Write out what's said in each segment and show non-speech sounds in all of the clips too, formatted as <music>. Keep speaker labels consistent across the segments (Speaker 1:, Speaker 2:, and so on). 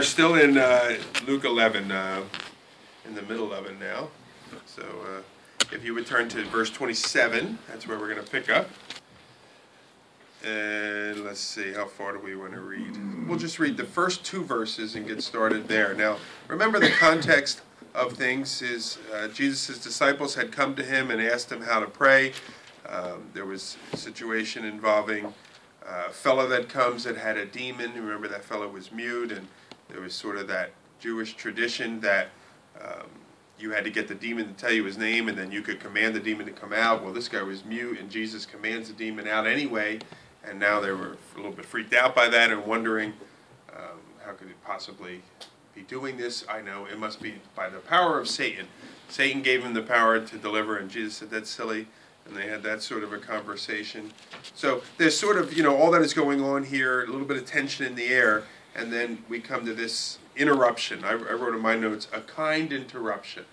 Speaker 1: We're still in uh, Luke 11, uh, in the middle of it now. So uh, if you would turn to verse 27, that's where we're going to pick up. And let's see, how far do we want to read? We'll just read the first two verses and get started there. Now, remember the context of things is uh, Jesus' disciples had come to him and asked him how to pray. Um, there was a situation involving uh, a fellow that comes that had a demon. Remember that fellow was mute, and there was sort of that Jewish tradition that um, you had to get the demon to tell you his name, and then you could command the demon to come out. Well, this guy was mute, and Jesus commands the demon out anyway, and now they were a little bit freaked out by that and wondering um, how could it possibly be doing this? I know it must be by the power of Satan. Satan gave him the power to deliver, and Jesus said, That's silly. And they had that sort of a conversation. So there's sort of, you know, all that is going on here, a little bit of tension in the air and then we come to this interruption. I, I, wrote in my notes a kind interruption.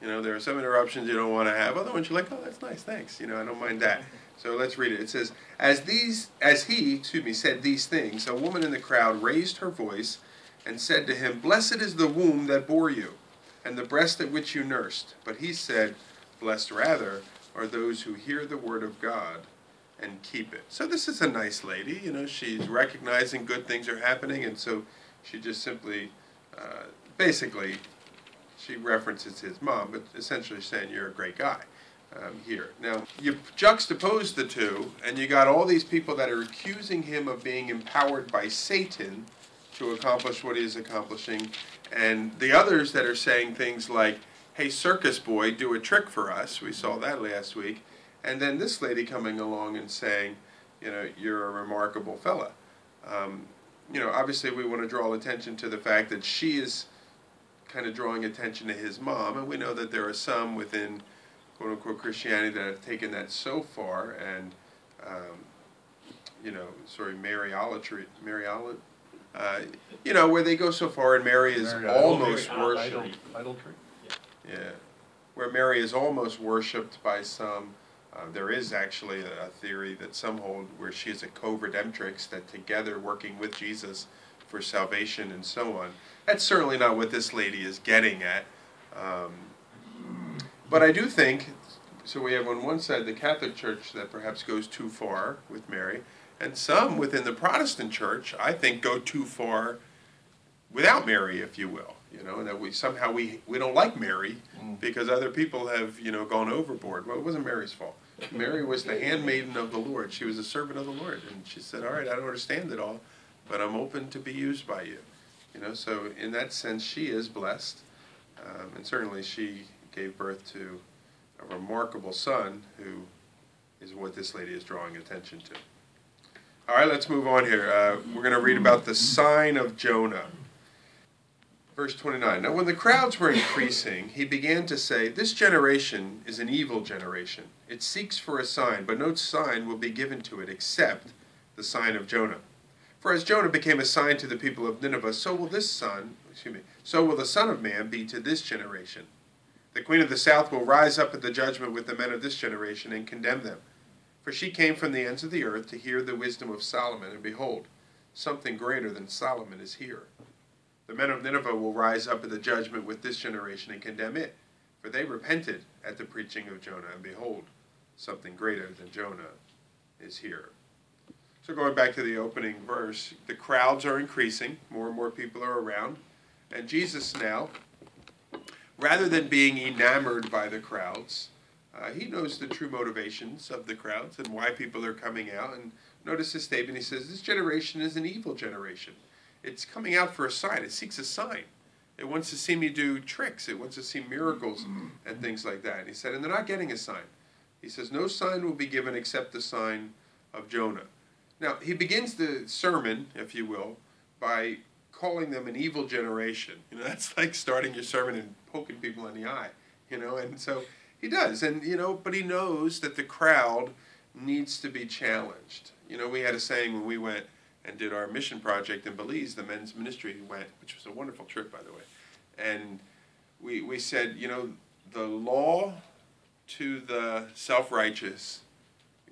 Speaker 1: You know, there are some interruptions you don't want to have. Other ones you're like, oh, that's nice, thanks. You know, I don't mind that. <laughs> So let's read it. It says, as these, as he, excuse me, said these things, a woman in the crowd raised her voice and said to him, Blessed is the womb that bore you, and the breast at which you nursed. But he said, Blessed rather are those who hear the word of God and keep it. So this is a nice lady, you know, she's recognizing good things are happening, and so she just simply, uh, basically, she references his mom, but essentially saying you're a great guy um, here. Now, you juxtapose the two, and you got all these people that are accusing him of being empowered by Satan to accomplish what he is accomplishing, and the others that are saying things like, hey, circus boy, do a trick for us. We saw that last week and then this lady coming along and saying, you know, you're a remarkable fella. Um, you know, obviously we want to draw attention to the fact that she is kind of drawing attention to his mom, and we know that there are some within quote unquote Christianity that have taken that so far and, um, you know, sorry, Mariolatry, Mariolat, uh, you know, where they go so far and Mary is Mary almost worshipped.
Speaker 2: Idolatry.
Speaker 1: Yeah. yeah. Where Mary is almost worshipped by some uh, there is actually a, a, theory that some hold where she is a co-redemptrix that together working with Jesus for salvation and so on. That's certainly not what this lady is getting at. Um, but I do think, so we have on one side the Catholic Church that perhaps goes too far with Mary, and some within the Protestant Church, I think, go too far without Mary, if you will. You know, that we somehow we, we don't like Mary mm. because other people have, you know, gone overboard. Well, it wasn't Mary's fault. Mary was the handmaiden of the Lord. She was a servant of the Lord. And she said, All right, I don't understand it all, but I'm open to be used by you. You know, so in that sense, she is blessed. Um, and certainly she gave birth to a remarkable son who is what this lady is drawing attention to. All right, let's move on here. Uh, we're going to read about the sign of Jonah. Verse 29 Now, when the crowds were increasing, he began to say, This generation is an evil generation. It seeks for a sign, but no sign will be given to it except the sign of Jonah. For as Jonah became a sign to the people of Nineveh, so will this son, excuse me, so will the Son of Man be to this generation. The queen of the south will rise up at the judgment with the men of this generation and condemn them. For she came from the ends of the earth to hear the wisdom of Solomon, and behold, something greater than Solomon is here. The men of Nineveh will rise up at the judgment with this generation and condemn it, for they repented at the preaching of Jonah, and behold, something greater than Jonah is here. So, going back to the opening verse, the crowds are increasing, more and more people are around, and Jesus now, rather than being enamored by the crowds, uh, he knows the true motivations of the crowds and why people are coming out. And notice his statement he says, This generation is an evil generation it's coming out for a sign. It seeks a sign. It wants to see me do tricks. It wants to see miracles and things like that. And he said, and they're not getting a sign. He says, no sign will be given except the sign of Jonah. Now, he begins the sermon, if you will, by calling them an evil generation. You know, <laughs> that's like starting your sermon and poking people in the eye, you know, and so he does. And, you know, but he knows that the crowd needs to be challenged. You know, we had a saying when we went, and did our mission project in Belize, the men's ministry went, which was a wonderful trip, by the way. And we, we said, you know, the law to the self righteous,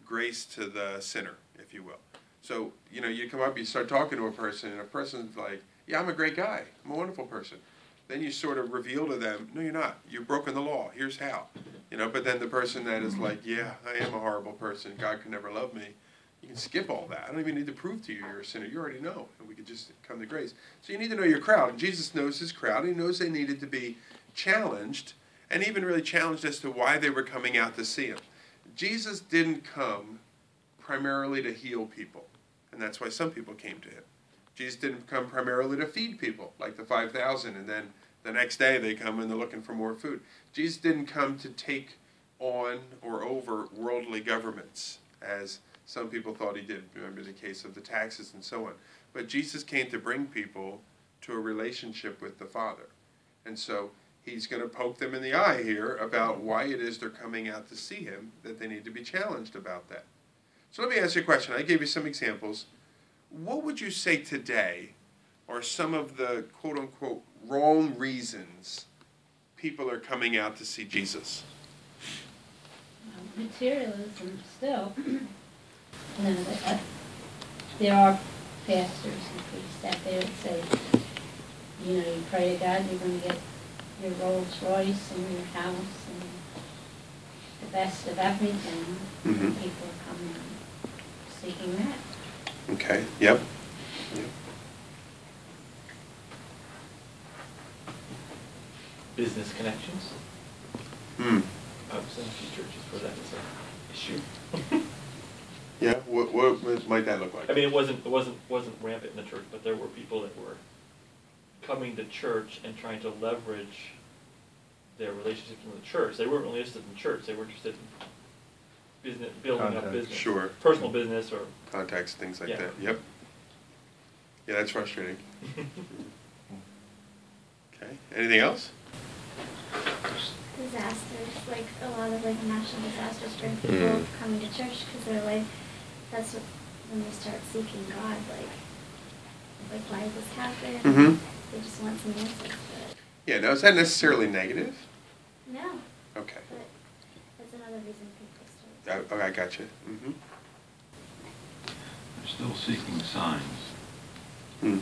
Speaker 1: grace to the sinner, if you will. So, you know, you come up, you start talking to a person, and a person's like, Yeah, I'm a great guy. I'm a wonderful person. Then you sort of reveal to them, no, you're not. You've broken the law. Here's how. You know, but then the person that is like, yeah, I am a horrible person. God can never love me. You can skip all that. I don't even need to prove to you you're a sinner. You already know, and we could just come to grace. So you need to know your crowd, and Jesus knows his crowd. He knows they needed to be challenged, and even really challenged as to why they were coming out to see him. Jesus didn't come primarily to heal people, and that's why some people came to him. Jesus didn't come primarily to feed people, like the 5,000, and then the next day they come and they're looking for more food. Jesus didn't come to take on or over worldly governments, as some people thought he did. Remember the case of the taxes and so on. But Jesus came to bring people to a relationship with the Father. And so he's going to poke them in the eye here about why it is they're coming out to see him, that they need to be challenged about that. So let me ask you a question. I gave you some examples. What would you say today are some of the quote unquote wrong reasons people are coming out to see Jesus?
Speaker 2: Materialism still. <clears throat> you know, uh, there are pastors and priests out there that say, you know, you pray to God, you're going to get your Rolls Royce and your house and the best of everything.
Speaker 1: Mhm.
Speaker 2: People are coming seeking that.
Speaker 1: Okay, yep. yep.
Speaker 3: business connections.
Speaker 1: Hmm.
Speaker 3: I've seen a few churches where that is an issue.
Speaker 1: Yeah, what, what, what might that look like?
Speaker 3: I mean, it wasn't it wasn't wasn't rampant in the church, but there were people that were coming to church and trying to leverage their relationships in the church. They weren't really interested in church; they were interested in business, building up business,
Speaker 1: Sure.
Speaker 3: personal business, or
Speaker 1: Contacts, things like
Speaker 3: Yeah.
Speaker 1: that. Yep. Yeah, that's frustrating. <laughs> Okay. Anything else?
Speaker 4: disasters, like a lot of like natural disasters bring people
Speaker 1: Mm.
Speaker 4: coming to church because they're like, that's what, when they start seeking God, like, like why did this happen?
Speaker 1: Mhm.
Speaker 4: They just want some answers, but
Speaker 1: Yeah. Now, is that necessarily negative?
Speaker 4: no,
Speaker 1: Okay.
Speaker 4: but that's another reason people start.
Speaker 1: I, oh, I got you. Mm-hmm.
Speaker 5: They're still seeking signs.
Speaker 1: Hmm.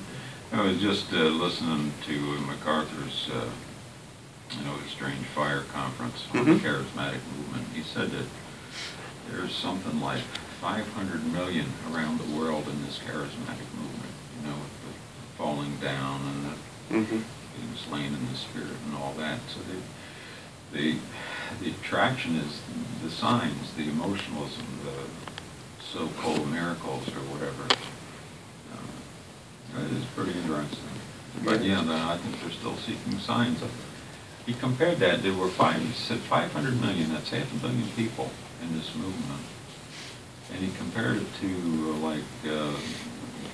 Speaker 5: I was just uh, listening to MacArthur's, uh, you know, the Strange Fire Conference on the
Speaker 1: Mhm.
Speaker 5: charismatic movement. He said that there's something like 500 million around the world in this charismatic movement, you know, with the falling down and the
Speaker 1: Mm-hmm.
Speaker 5: being slain in the spirit and all that. So the, the, the attraction is the signs, the emotionalism, the so-called miracles or whatever. It is pretty interesting. But yeah, I think they're still seeking signs. of it. He compared that, there were five, he said 500 million, that's half a billion people in this movement. And he compared it to uh, like uh,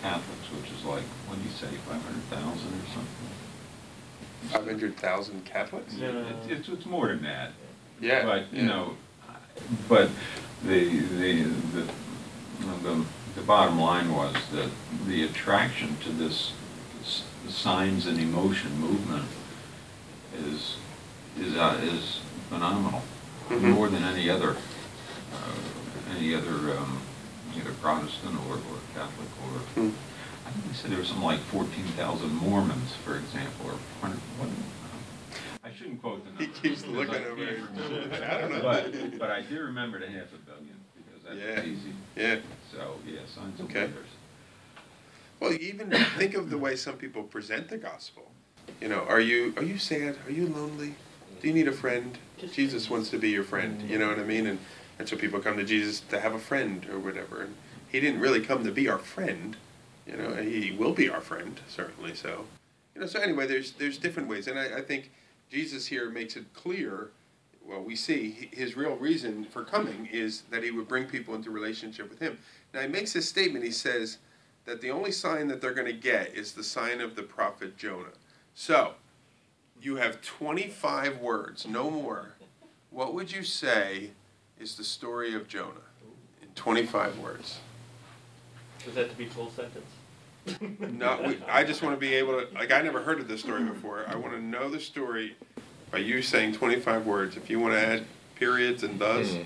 Speaker 5: Catholics, which is like, what did he say, 500,000 or something?
Speaker 1: 500,000 Catholics?
Speaker 5: It- It's, it's more than that.
Speaker 1: Yeah.
Speaker 5: But, you
Speaker 1: yeah.
Speaker 5: know, but the, the, the, the, the bottom line was that the attraction to this signs and emotion movement is, is, uh, is phenomenal.
Speaker 1: Mhm.
Speaker 5: More than any other, uh, any other, um, either Protestant or, or Catholic or,
Speaker 1: Hmm.
Speaker 5: I think they said there were something like fourteen thousand Mormons, for example, or hundred, what? I shouldn't quote the
Speaker 1: He keeps looking
Speaker 5: I
Speaker 1: over here. <laughs> I don't know.
Speaker 5: But, but I do remember the half a billion, because
Speaker 1: Yeah.
Speaker 5: that's easy.
Speaker 1: Yeah.
Speaker 5: So, yeah, signs and
Speaker 1: Okay.
Speaker 5: wonders.
Speaker 1: Well, you even think of the way some people present the gospel. You know, are you are you sad? Are you lonely? Do you need a friend? Jesus wants to be your friend. You know what I mean? And and so people come to Jesus to have a friend or whatever. And he didn't really come to be our friend. You know, he will be our friend certainly. So, you know. So anyway, there's there's different ways, and I, I think Jesus here makes it clear. Well, we see his real reason for coming is that he would bring people into relationship with him. Now he makes this statement. He says that the only sign that they're going to get is the sign of the prophet Jonah. So, you have 25 words, no more. What would you say is the story of Jonah in 25 words?
Speaker 3: Was that to be full sentence? <laughs>
Speaker 1: Not, we, I just want to be able to, like, I never heard of this story before. I want to know the story by you saying 25 words. If you want to add periods and does,
Speaker 6: Hmm.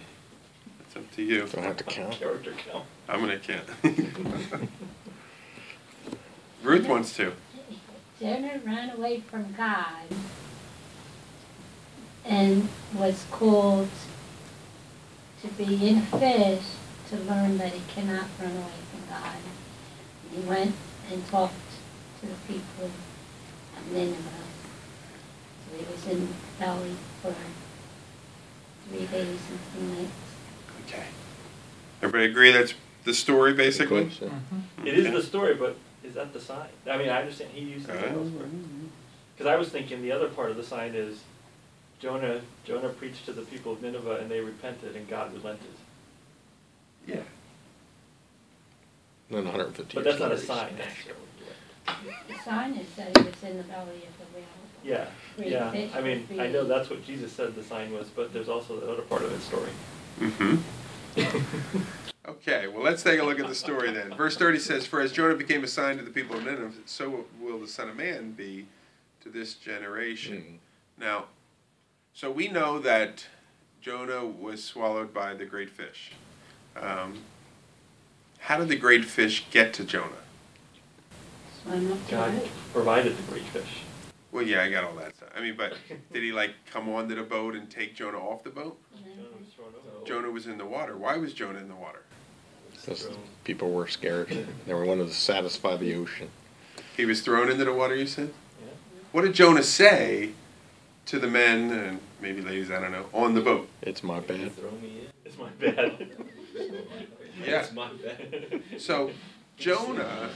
Speaker 1: it's up to you.
Speaker 6: Don't have to count.
Speaker 3: Character count.
Speaker 1: I'm going to count. <laughs> Ruth wants to.
Speaker 2: Jonah ran away from God and was called to be in a fish to learn that he cannot run away from God. He went and talked to the people of Nineveh. So he was in the valley for three days and three nights.
Speaker 1: Okay. Everybody agree that's the story, basically?
Speaker 6: Close, yeah.
Speaker 3: It is
Speaker 1: Okay.
Speaker 3: the story, but is that the sign? I mean, I understand he used the
Speaker 1: Uh.
Speaker 3: Because I was thinking the other part of the sign is Jonah. Jonah preached to the people of Nineveh, and they repented, and God relented.
Speaker 1: Yeah.
Speaker 6: Then 150
Speaker 3: But that's not a sign necessarily.
Speaker 2: The sign is that he was in the belly of the whale.
Speaker 3: Yeah,
Speaker 2: Three
Speaker 3: yeah.
Speaker 2: fish
Speaker 3: I mean,
Speaker 2: for
Speaker 3: I know that's what Jesus said the sign was, but there's also that other part of his story.
Speaker 1: Mm-hmm. <laughs> Okay, well, let's take a look at the story then. Verse 30 says, For as Jonah became a sign to the people of Nineveh, so will the Son of Man be to this generation.
Speaker 6: Mm.
Speaker 1: Now, so we know that Jonah was swallowed by the great fish. Um, how did the great fish get to Jonah?
Speaker 2: Swam up to
Speaker 3: God provided the great fish.
Speaker 1: Well, yeah, I got all that stuff. I mean, but did he like come onto the boat and take Jonah off the boat?
Speaker 3: Jonah was.
Speaker 1: Jonah was in the water. Why was Jonah in the water?
Speaker 6: Because people were scared. They were wanted to satisfy the ocean.
Speaker 1: He was thrown into the water, you said?
Speaker 3: Yeah.
Speaker 1: What did Jonah say to the men and maybe ladies, I don't know, on the boat?
Speaker 6: It's my bad.
Speaker 7: Throw me in.
Speaker 3: It's my bad. <laughs>
Speaker 1: Yeah.
Speaker 7: It's my bad.
Speaker 1: So <laughs> Jonah,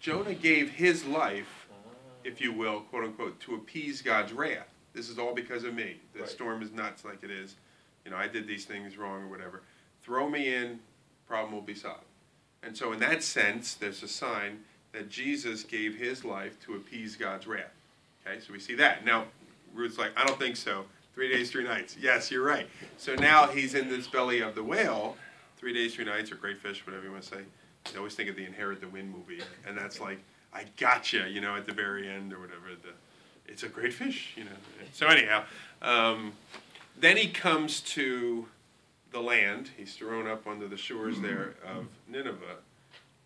Speaker 1: Jonah gave his life,
Speaker 3: Ah.
Speaker 1: if you will, quote unquote, to appease God's wrath. This is all because of me. The
Speaker 3: Right.
Speaker 1: storm is nuts like it is. You know, I did these things wrong or whatever. Throw me in, problem will be solved. And so, in that sense, there's a sign that Jesus gave his life to appease God's wrath. Okay, so we see that. Now, Ruth's like, I don't think so. Three days, three nights. Yes, you're right. So now he's in this belly of the whale, three days, three nights, or great fish, whatever you want to say. I always think of the Inherit the Wind movie, and that's like, I gotcha, you know, at the very end or whatever. The, it's a great fish, you know. So anyhow, um, then he comes to the land. He's thrown up onto the shores there of Nineveh,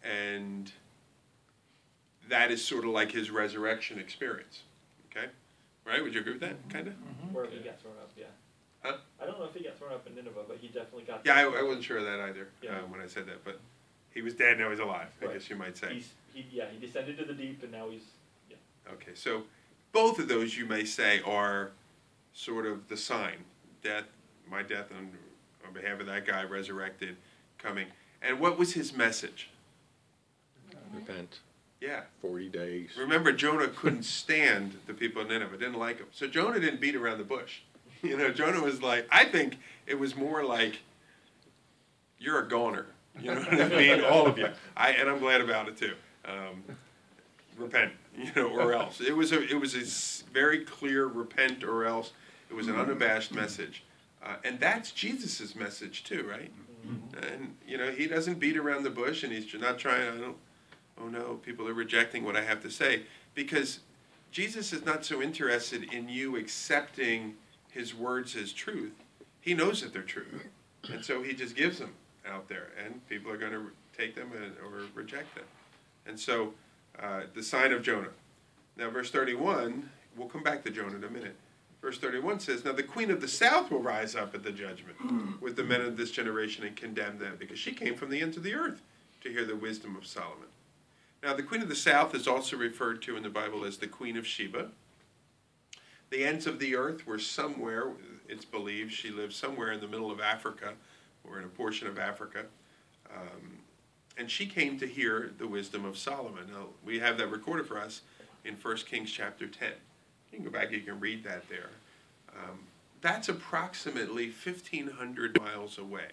Speaker 1: and that is sort of like his resurrection experience. Okay, right? Would you agree with that? Kind of.
Speaker 3: Where he got thrown up, yeah.
Speaker 1: Huh?
Speaker 3: I don't know if he got thrown up in Nineveh, but he definitely got.
Speaker 1: Yeah, I,
Speaker 3: thrown
Speaker 1: I
Speaker 3: up.
Speaker 1: wasn't sure of that either
Speaker 3: Yeah.
Speaker 1: uh, when I said that, but he was dead. Now he's alive. I
Speaker 3: Right.
Speaker 1: guess you might say.
Speaker 3: He's, he, yeah, he descended to the deep, and now he's. Yeah.
Speaker 1: Okay, so both of those you may say are sort of the sign death, my death on, on behalf of that guy resurrected, coming. And what was his message?
Speaker 6: Repent.
Speaker 1: Yeah.
Speaker 6: 40 days.
Speaker 1: Remember, Jonah couldn't stand the people of Nineveh, didn't like them. So Jonah didn't beat around the bush. <laughs> You know, Jonah was like, I think it was more like, you're a goner. You know <laughs> what I mean? All of you. I, and I'm glad about it too. Um, repent, <laughs> you know, or else. It was a, it was a s- very clear repent or else. It was an unabashed message. Uh, and that's Jesus' message too, right? And, you know, he doesn't beat around the bush and he's not trying, I don't, oh no, people are rejecting what I have to say. Because Jesus is not so interested in you accepting his words as truth. He knows that they're true. And so he just gives them out there, and people are going to take them and, or reject them. And so uh, the sign of Jonah. Now, verse 31, we'll come back to Jonah in a minute. Verse 31 says, Now the queen of the south will rise up at the judgment with the men of this generation and condemn them, because she came from the ends of the earth to hear the wisdom of Solomon. Now, the queen of the south is also referred to in the Bible as the queen of Sheba. The ends of the earth were somewhere, it's believed, she lived somewhere in the middle of Africa or in a portion of Africa. Um, and she came to hear the wisdom of Solomon. Now, we have that recorded for us in 1 Kings chapter 10. You can go back, you can read that there. Um, that's approximately 1,500 miles away.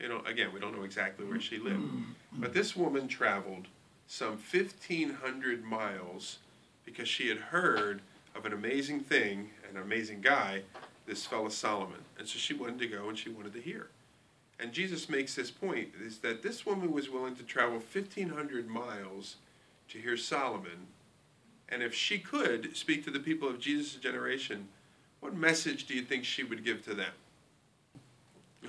Speaker 1: You know, again, we don't know exactly where she lived. But this woman traveled some 1,500 miles because she had heard of an amazing thing, an amazing guy, this fellow Solomon. And so she wanted to go and she wanted to hear. And Jesus makes this point is that this woman was willing to travel 1,500 miles to hear Solomon. And if she could speak to the people of Jesus' generation, what message do you think she would give to them?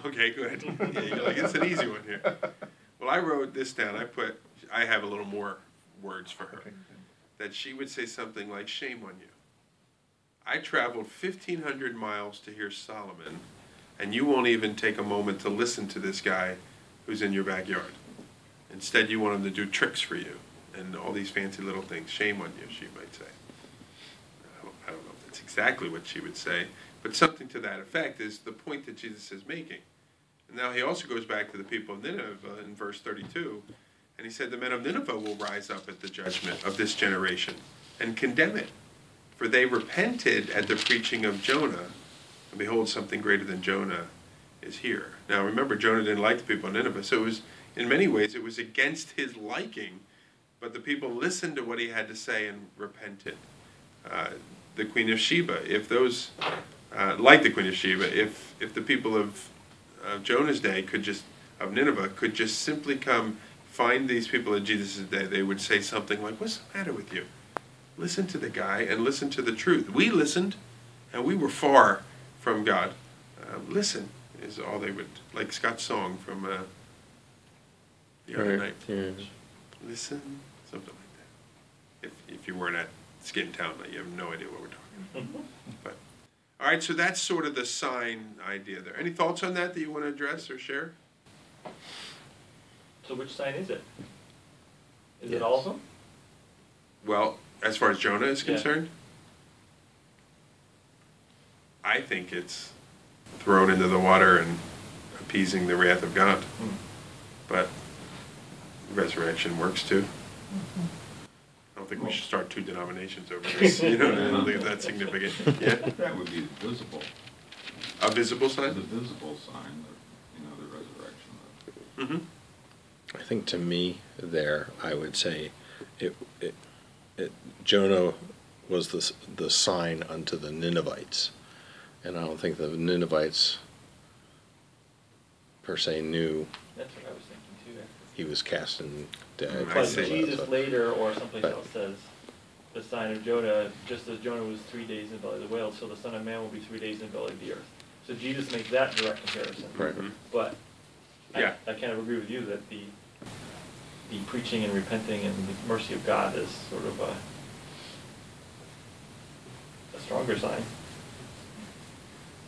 Speaker 1: Okay, good. <laughs> Yeah, you're like, it's an easy one here. Well, I wrote this down. I put, I have a little more words for her. that she would say something like, Shame on you. I traveled 1,500 miles to hear Solomon, and you won't even take a moment to listen to this guy who's in your backyard. Instead, you want him to do tricks for you and all these fancy little things. Shame on you, she might say. I don't, I don't know if that's exactly what she would say, but something to that effect is the point that Jesus is making. And now he also goes back to the people of Nineveh in verse 32, and he said, The men of Nineveh will rise up at the judgment of this generation and condemn it. For they repented at the preaching of Jonah, and behold, something greater than Jonah is here. Now remember, Jonah didn't like the people of Nineveh, so it was, in many ways, it was against his liking, but the people listened to what he had to say and repented. Uh, the Queen of Sheba, if those, uh, like the Queen of Sheba, if, if the people of, of Jonah's day could just, of Nineveh, could just simply come find these people in Jesus' day, they would say something like, What's the matter with you? Listen to the guy and listen to the truth. We listened, and we were far from God. Uh, listen is all they would, like Scott's song from uh, the other
Speaker 6: Right,
Speaker 1: night.
Speaker 6: yeah.
Speaker 1: Listen, something like that. If, if you weren't at Skin Town, you have no idea what we're talking about. <laughs> But all right, so that's sort of the sign idea there. Any thoughts on that that you want to address or share?
Speaker 3: So which sign is it? Is
Speaker 6: Yes.
Speaker 3: it all of them?
Speaker 1: Well, as far as Jonah is
Speaker 3: Yeah.
Speaker 1: concerned, I think it's thrown into the water and appeasing the wrath of God.
Speaker 3: Hmm.
Speaker 1: But resurrection works too. I don't think we should start two denominations over <laughs> this. You know, I don't think it's that significant. <laughs> Yeah,
Speaker 5: That would be visible,
Speaker 1: a visible sign?
Speaker 5: the
Speaker 1: sign.
Speaker 5: visible sign, of, you know, the resurrection of
Speaker 1: Mm-hmm.
Speaker 6: I think to me, there, I would say, it, it, it, Jonah was the, the sign unto the Ninevites. And I don't think the Ninevites per se knew
Speaker 3: That's what I was thinking too.
Speaker 6: he was casting dead.
Speaker 1: Mm, I
Speaker 3: But
Speaker 1: see.
Speaker 3: Jesus later, or someplace
Speaker 6: But-
Speaker 3: else says, the sign of Jonah, just as Jonah was three days in the belly of the whale, so the Son of Man will be three days in the belly of the earth. So Jesus makes that direct comparison.
Speaker 6: Right.
Speaker 3: But I,
Speaker 1: Yeah.
Speaker 3: I kind of agree with you that the, the preaching and repenting and the mercy of God is sort of a, a stronger sign.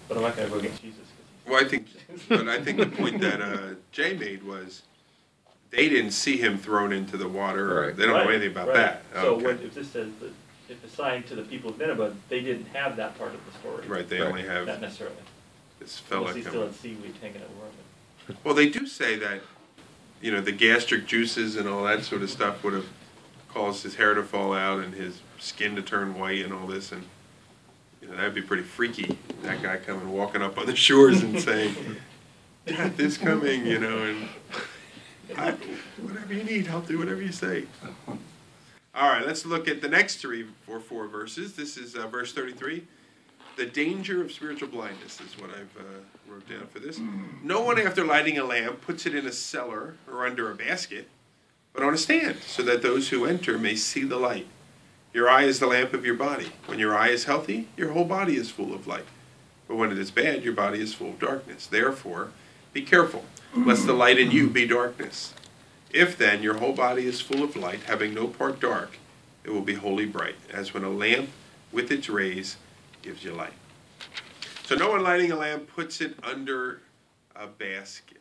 Speaker 3: But I'm not gonna go against Jesus. 'cause he's-
Speaker 1: Well, I think, but I think the point <laughs> that uh, Jay made was they didn't see him thrown into the water. Or
Speaker 6: Right.
Speaker 1: They don't know anything about
Speaker 3: right.
Speaker 1: that.
Speaker 3: So
Speaker 1: okay.
Speaker 3: when, if this says that, if the sign to the people of Nineveh, they didn't have that part of the story.
Speaker 1: right, they
Speaker 6: Right.
Speaker 1: only have
Speaker 3: Not necessarily.
Speaker 1: this fella
Speaker 3: Unless he still
Speaker 1: coming.
Speaker 3: had seaweed hanging over him.
Speaker 1: Well, they do say that, you know, the gastric juices and all that sort of stuff would have caused his hair to fall out and his skin to turn white and all this, and you know that'd be pretty freaky. That guy coming walking up on the shores and saying, "Death is coming," you know, and I, whatever you need, I'll do whatever you say. All right, let's look at the next three or four verses. This is uh, verse thirty-three. The danger of spiritual blindness is what I've uh, wrote down for this. No one, after lighting a lamp, puts it in a cellar or under a basket, but on a stand, so that those who enter may see the light. Your eye is the lamp of your body. When your eye is healthy, your whole body is full of light. But when it is bad, your body is full of darkness. Therefore, be careful, lest the light in you be darkness. If then your whole body is full of light, having no part dark, it will be wholly bright, as when a lamp with its rays gives you light. So no one lighting a lamp puts it under a basket.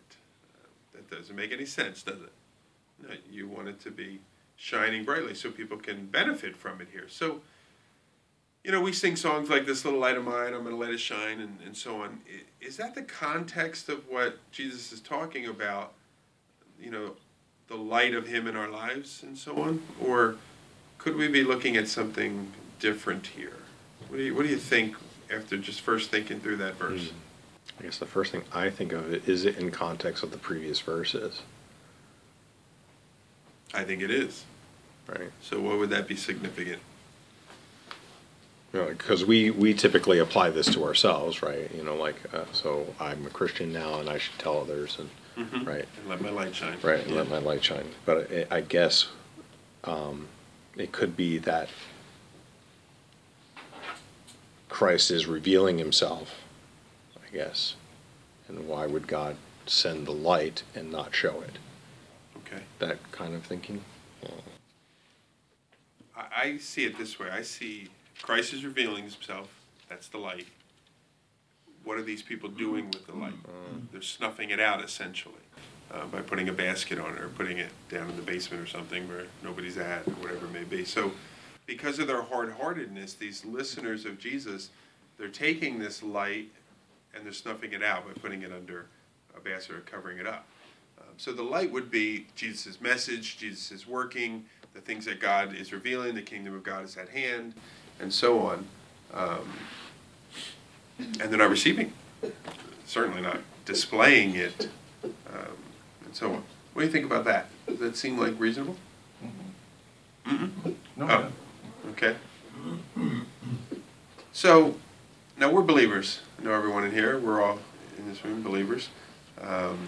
Speaker 1: Uh, that doesn't make any sense, does it? No, you want it to be shining brightly so people can benefit from it here. So, you know, we sing songs like this little light of mine, I'm going to let it shine, and, and so on. Is that the context of what Jesus is talking about? You know, the light of Him in our lives and so on? Or could we be looking at something different here? What do you, what do you think after just first thinking through that verse?
Speaker 6: I guess the first thing I think of it is it in context of the previous verses,
Speaker 1: I think it is.
Speaker 6: right?
Speaker 1: So, what would that be significant?
Speaker 6: Because we, we typically apply this to ourselves, right? You know, like, uh, so I'm a Christian now and I should tell others and,
Speaker 1: Mhm.
Speaker 6: right?
Speaker 1: And let my light shine.
Speaker 6: Right, and let my light shine. But I, I guess um, it could be that Christ is revealing himself, I guess. And why would God send the light and not show it?
Speaker 1: Okay.
Speaker 6: That kind of thinking?
Speaker 1: I, I see it this way. I see Christ is revealing himself. That's the light. What are these people doing with the light? They're snuffing it out essentially uh, by putting a basket on it or putting it down in the basement or something where nobody's at or whatever it may be. So, because of their hard heartedness, these listeners of Jesus, they're taking this light and they're snuffing it out by putting it under a basket or covering it up. Um, so the light would be Jesus' message, Jesus is working, the things that God is revealing, the kingdom of God is at hand, and so on. Um, and they're not receiving, certainly not displaying it, um, and so on. What do you think about that? Does that seem like reasonable? Mm-mm?
Speaker 7: No,
Speaker 1: Oh, okay. So, now we're believers. I know everyone in here, we're all in this room believers. Um,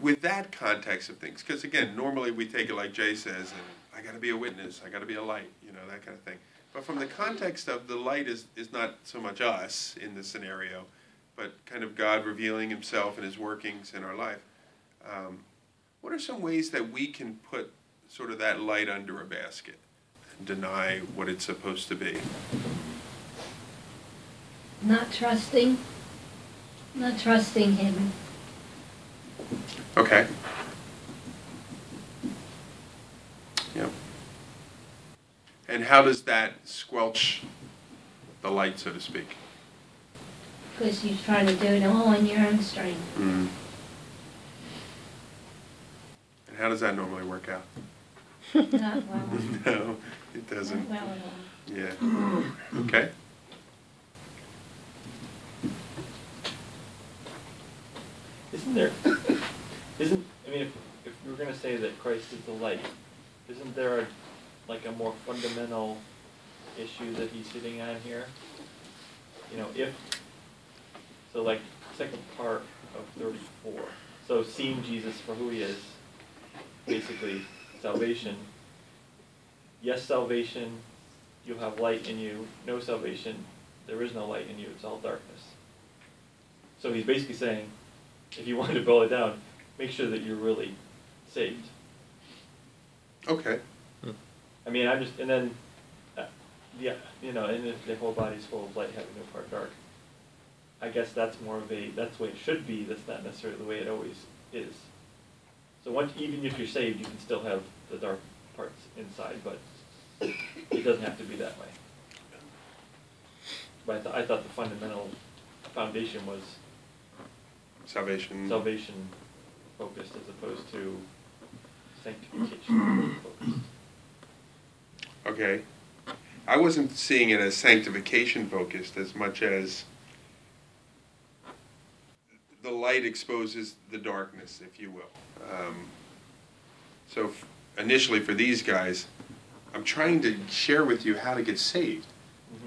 Speaker 1: with that context of things, because again, normally we take it like Jay says, and I got to be a witness, I got to be a light, you know, that kind of thing. But from the context of the light is, is not so much us in this scenario, but kind of God revealing Himself and His workings in our life. Um, what are some ways that we can put sort of that light under a basket and deny what it's supposed to be?
Speaker 2: Not trusting, not trusting him.
Speaker 1: Okay. Yep. And how does that squelch the light, so to speak?
Speaker 2: Because you're trying to do it all on your own strength.
Speaker 1: Mm. And how does that normally work out?
Speaker 2: Not <laughs> well,
Speaker 1: no, it doesn't.
Speaker 2: well at all.
Speaker 1: Yeah. Okay.
Speaker 3: Isn't there, <coughs> isn't, I mean, if, if we we're gonna say that Christ is the light, isn't there a, like a more fundamental issue that he's sitting on here? You know, if, so like, second part of thirty-four, so seeing Jesus for who he is, basically salvation. Yes, salvation, you'll have light in you, no salvation, there is no light in you, it's all darkness. So he's basically saying, if you wanted to boil it down, make sure that you're really saved.
Speaker 1: Okay.
Speaker 3: I mean, I'm just, and then, uh, yeah, you know, and if the whole body's full of light, having no part dark. I guess that's more of a, that's the way it should be, that's not necessarily the way it always is. So once, even if you're saved, you can still have the dark parts inside, but it doesn't have to be that way. But I thought, I thought the fundamental foundation was
Speaker 1: Salvation.
Speaker 3: salvation focused as opposed to sanctification focused.
Speaker 1: Okay. I wasn't seeing it as sanctification focused as much as the light exposes the darkness, if you will. Um, so f- initially, for these guys, I'm trying to share with you how to get saved,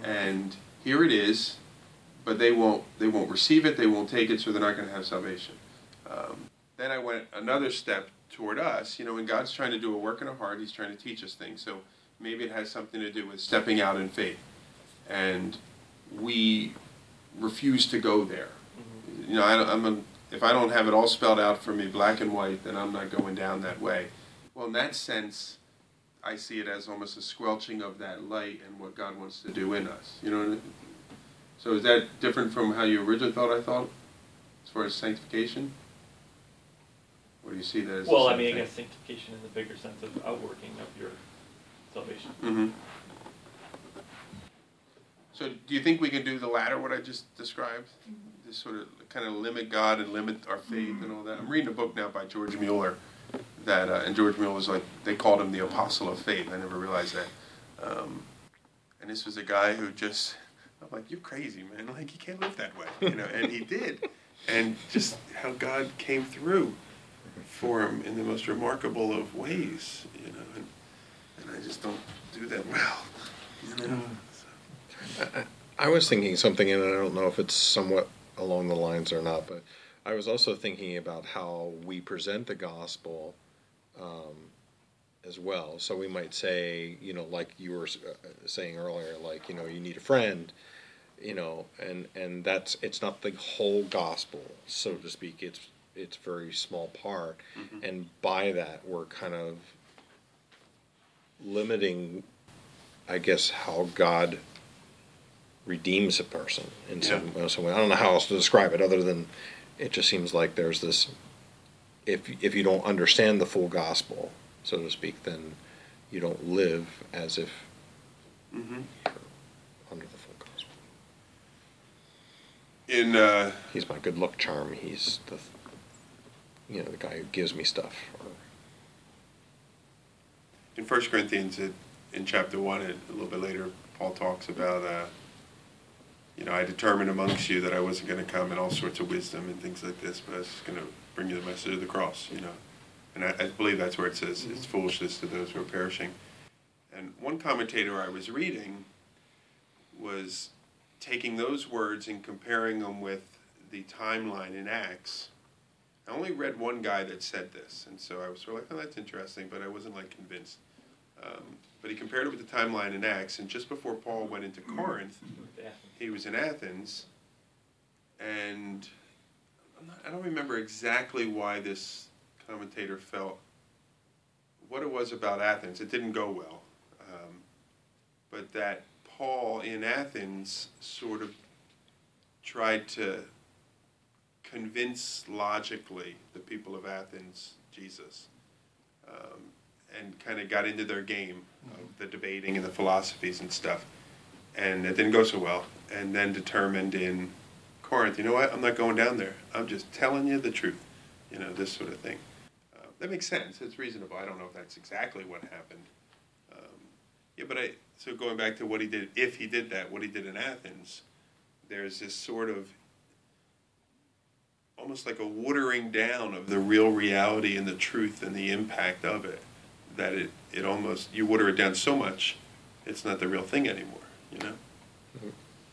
Speaker 1: and here it is, but they won't they won't receive it, they won't take it, so they're not going to have salvation. Um, then I went another step toward us. You know, when God's trying to do a work in our heart, He's trying to teach us things. So maybe it has something to do with stepping out in faith, and we refuse to go there. You know, I, I'm a, if I don't have it all spelled out for me, black and white, then I'm not going down that way. Well, in that sense, I see it as almost a squelching of that light and what God wants to do in us. You know, I mean? so is that different from how you originally thought I thought, as far as sanctification? Or do you see that as? the
Speaker 3: Well, I
Speaker 1: same
Speaker 3: mean, I guess sanctification in the bigger sense of outworking of your salvation.
Speaker 1: Mhm. So, do you think we can do the latter, what I just described? Just sort of kind of limit God and limit our faith and all that. I'm reading a book now by George Mueller, that uh, and George Mueller was like they called him the apostle of faith. I never realized that. Um, and this was a guy who just, I'm like, you're crazy, man. Like you can't live that way, you know. And he did, and just how God came through for him in the most remarkable of ways, you know. And, and I just don't do that well, you know. So.
Speaker 6: I was thinking something, and I don't know if it's somewhat along the lines or not, but I was also thinking about how we present the gospel um, as well. So we might say, you know, like you were uh, saying earlier, like you know, you need a friend, you know, and and that's it's not the whole gospel, so to speak. It's it's very small part, and by that we're kind of limiting, I guess, how God redeems a person in some,
Speaker 1: Yeah.
Speaker 6: some way. I don't know how else to describe it other than it just seems like there's this. If if you don't understand the full gospel, so to speak, then you don't live as if
Speaker 1: hmm
Speaker 6: you're under the full gospel.
Speaker 1: In uh,
Speaker 6: He's my good luck charm. He's the, you know, the guy who gives me stuff. Or,
Speaker 1: in First Corinthians, it, in chapter one, and a little bit later, Paul talks about, uh, you know, I determined amongst you that I wasn't going to come in all sorts of wisdom and things like this, but I was going to bring you the message of the cross, you know. And I, I believe that's where it says it's mm-hmm. foolishness to those who are perishing. And one commentator I was reading was taking those words and comparing them with the timeline in Acts. I only read one guy that said this, and so I was sort of like, oh, that's interesting, but I wasn't like convinced. Um, but he compared it with the timeline in Acts, and just before Paul went into Corinth, he was in Athens, and not, I don't remember exactly why this commentator felt what it was about Athens. It didn't go well, um, but that Paul in Athens sort of tried to convince logically the people of Athens Jesus, um, and kind of got into their game of the debating and the philosophies and stuff and it didn't go so well. And then determined in Corinth, you know what? I'm not going down there. I'm just telling you the truth. You know, this sort of thing. Uh, that makes sense. It's reasonable. I don't know if that's exactly what happened. Um, yeah, but I. So going back to what he did, if he did that, what he did in Athens, there's this sort of almost like a watering down of the real reality and the truth and the impact of it that it, it almost you water it down so much it's not the real thing anymore you know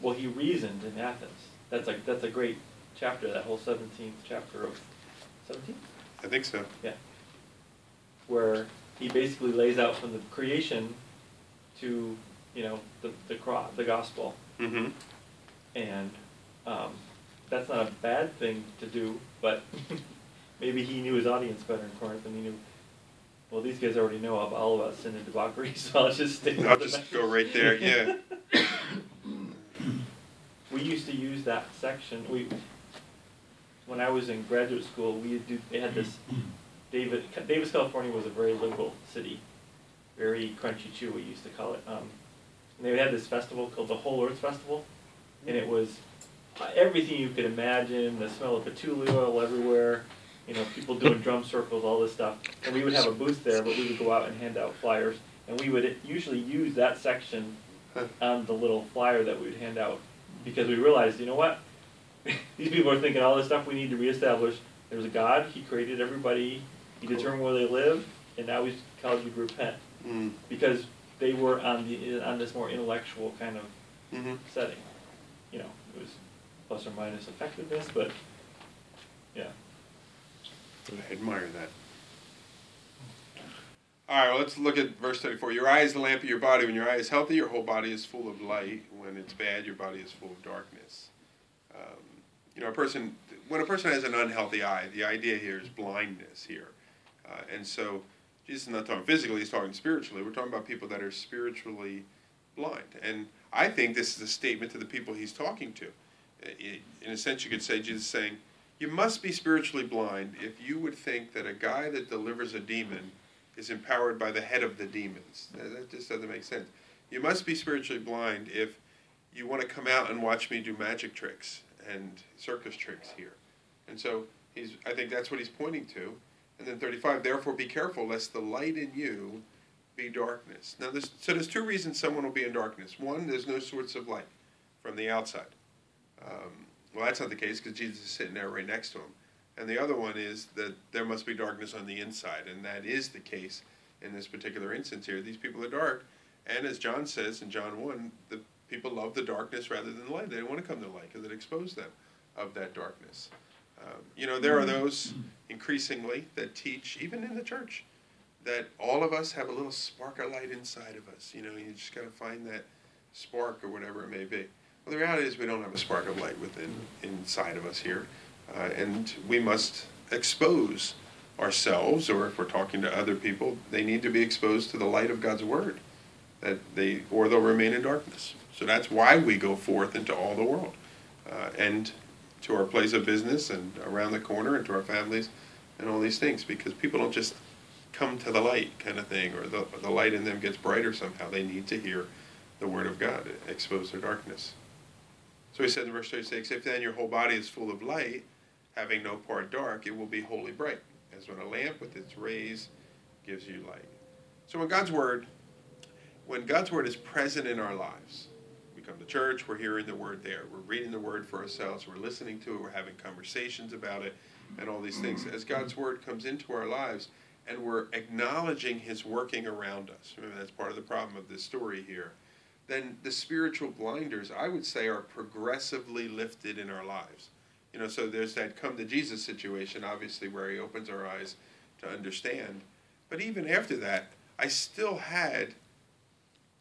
Speaker 3: Well, he reasoned in Athens. That's a that's a great chapter. That whole seventeenth chapter of seventeenth.
Speaker 1: i think so
Speaker 3: Yeah. Where he basically lays out from the creation to you know the the cro- the gospel,
Speaker 1: mm-hmm
Speaker 3: and um, that's not a bad thing to do, but <laughs> maybe he knew his audience better in Corinth, than he knew. Well, these guys already know about all about sin and debauchery, <laughs> so I'll just stick.
Speaker 1: I'll just
Speaker 3: message. <laughs>
Speaker 1: go right there, yeah. <coughs>
Speaker 3: We used to use that section. We, when I was in graduate school, we do. They had this. David, Davis, California was a very liberal city, very crunchy chew. We used to call it. Um, and they had this festival called the Whole Earth Festival, and it was uh, everything you could imagine. The smell of patchouli oil everywhere. You know, people doing drum circles, all this stuff. And we would have a booth there, but we would go out and hand out flyers, and we would usually use that section on the little flyer that we would hand out because we realized, you know what? <laughs> These people are thinking all this stuff we need to reestablish. There's a God, He created everybody, He determined where they live, and now He's calls you to repent.
Speaker 1: Mm,
Speaker 3: Because they were on the on this more intellectual kind of
Speaker 1: mm-hmm.
Speaker 3: setting. You know, it was plus or minus effectiveness, but yeah.
Speaker 1: I admire that. All right, well, let's look at verse 34. Your eye is the lamp of your body. When your eye is healthy, your whole body is full of light. When it's bad, your body is full of darkness. Um, you know, a person, when a person has an unhealthy eye, the idea here is blindness here. Uh, and so, Jesus is not talking physically, he's talking spiritually. We're talking about people that are spiritually blind. And I think this is a statement to the people he's talking to. I- In a sense, you could say Jesus is saying, You must be spiritually blind if you would think that a guy that delivers a demon is empowered by the head of the demons. That just doesn't make sense. You must be spiritually blind if you want to come out and watch me do magic tricks and circus tricks here. And so he's I think that's what he's pointing to. And then 35, therefore be careful lest the light in you be darkness. Now there's so there's two reasons someone will be in darkness. One, there's no source of light from the outside. Um, well, that's not the case because Jesus is sitting there right next to him. And the other one is that there must be darkness on the inside, and that is the case in this particular instance here. These people are dark, and as John says in John 1, the people love the darkness rather than the light. They don't want to come to the light because it exposed them of that darkness. Um, you know, there are those increasingly that teach, even in the church, that all of us have a little spark of light inside of us. You know, you just got to find that spark or whatever it may be. Well, the reality is we don't have a spark of light within inside of us here, uh, and we must expose ourselves or if we're talking to other people, they need to be exposed to the light of God's word. That they or they'll remain in darkness. So that's why we go forth into all the world. Uh, and to our place of business and around the corner and to our families and all these things because people don't just come to the light kind of thing or the, the light in them gets brighter somehow. They need to hear the word of God, expose their darkness. So he said in verse 36 If then your whole body is full of light, having no part dark, it will be wholly bright, as when a lamp with its rays gives you light. So when God's word, when God's word is present in our lives, we come to church, we're hearing the word there, we're reading the word for ourselves, we're listening to it, we're having conversations about it, and all these things. As God's word comes into our lives, and we're acknowledging his working around us. Remember, that's part of the problem of this story here. Then the spiritual blinders, I would say, are progressively lifted in our lives. You know, so there's that come to Jesus situation, obviously, where he opens our eyes to understand. But even after that, I still had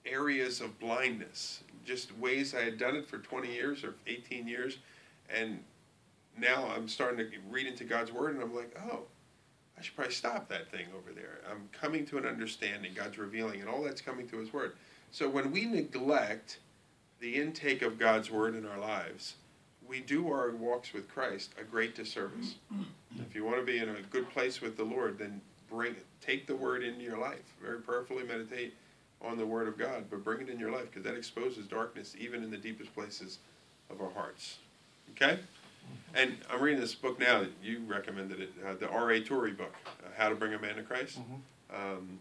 Speaker 1: areas of blindness, just ways I had done it for 20 years or 18 years. And now I'm starting to read into God's Word, and I'm like, oh, I should probably stop that thing over there. I'm coming to an understanding. God's revealing, and all that's coming through His Word. So when we neglect the intake of God's Word in our lives, we do our walks with Christ a great disservice. If you want to be in a good place with the Lord, then bring take the Word into your life. Very prayerfully meditate on the Word of God, but bring it in your life because that exposes darkness even in the deepest places of our hearts. Okay? And I'm reading this book now. that You recommended it, uh, the R.A. Torrey book, uh, How to Bring a Man to Christ. Um,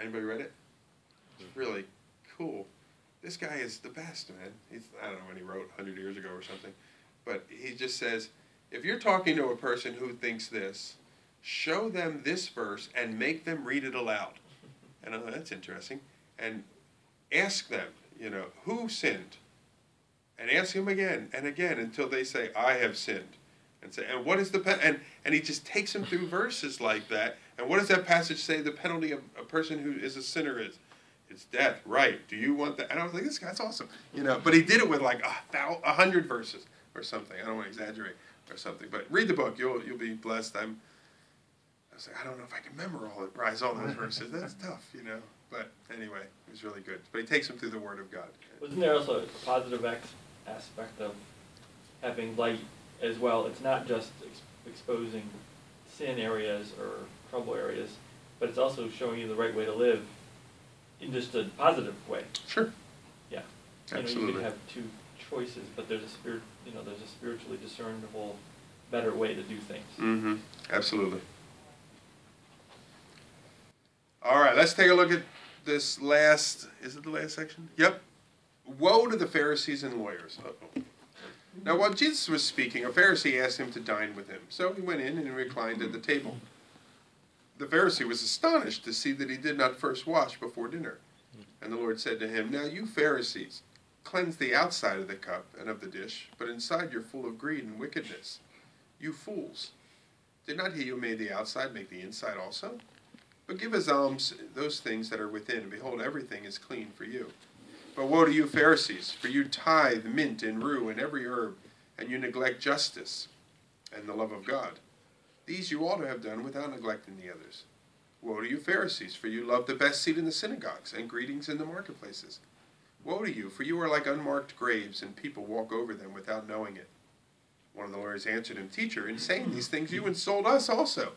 Speaker 1: anybody read it? It's really cool. This guy is the best, man. He's I don't know when he wrote 100 years ago or something, but he just says, if you're talking to a person who thinks this, show them this verse and make them read it aloud. And that's interesting. And ask them, you know, who sinned? and ask him again and again until they say, "I have sinned," and say, "And what is the pe-? and and he just takes them through verses like that. And what does that passage say? The penalty of a person who is a sinner is, it's death. Right? Do you want that? And I was like, this guy's awesome, you know. But he did it with like a, thou- a hundred verses or something. I don't want to exaggerate or something, but read the book. You'll you'll be blessed. I'm. I was like, I don't know if I can memorize all those verses. That's tough, you know. But anyway, it was really good. But he takes them through the Word of God.
Speaker 3: Wasn't there also a positive ex- aspect of having light as well? It's not just ex- exposing sin areas or trouble areas, but it's also showing you the right way to live in just a positive way.
Speaker 1: Sure.
Speaker 3: Yeah. You know, you
Speaker 1: Absolutely.
Speaker 3: can have two choices, but there's a spirit, you know, there's a spiritually discernible, better way to do things.
Speaker 1: Mm-hmm. Absolutely. All right, let's take a look at this last. Is it the last section? Yep. Woe to the Pharisees and lawyers. Uh-oh. Now, while Jesus was speaking, a Pharisee asked him to dine with him. So he went in and reclined at the table. The Pharisee was astonished to see that he did not first wash before dinner. And the Lord said to him, Now you Pharisees, cleanse the outside of the cup and of the dish, but inside you're full of greed and wickedness. You fools! Did not he who made the outside make the inside also? But give as alms those things that are within, and behold, everything is clean for you. But woe to you, Pharisees, for you tithe mint and rue and every herb, and you neglect justice and the love of God. These you ought to have done without neglecting the others. Woe to you, Pharisees, for you love the best seat in the synagogues and greetings in the marketplaces. Woe to you, for you are like unmarked graves, and people walk over them without knowing it. One of the lawyers answered him, Teacher, in saying these things, you insult us also.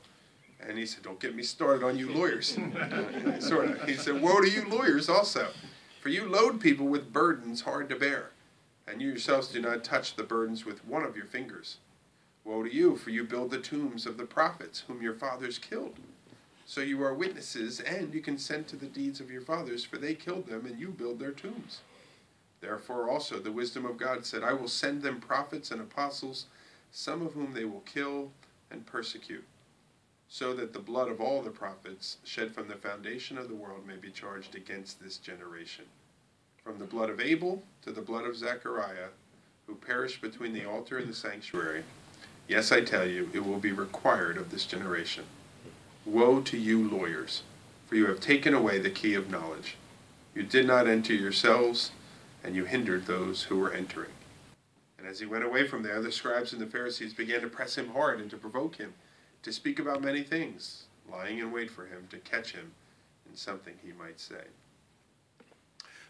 Speaker 1: And he said, Don't get me started on you lawyers. <laughs> sort of. He said, Woe to you lawyers also, for you load people with burdens hard to bear, and you yourselves do not touch the burdens with one of your fingers. Woe to you, for you build the tombs of the prophets whom your fathers killed. So you are witnesses, and you consent to the deeds of your fathers, for they killed them, and you build their tombs. Therefore also the wisdom of God said, I will send them prophets and apostles, some of whom they will kill and persecute, so that the blood of all the prophets shed from the foundation of the world may be charged against this generation. From the blood of Abel to the blood of Zechariah, who perished between the altar and the sanctuary. Yes, I tell you, it will be required of this generation. Woe to you, lawyers, for you have taken away the key of knowledge. You did not enter yourselves, and you hindered those who were entering. And as he went away from there, the scribes and the Pharisees began to press him hard and to provoke him. to speak about many things, lying in wait for him to catch him in something he might say.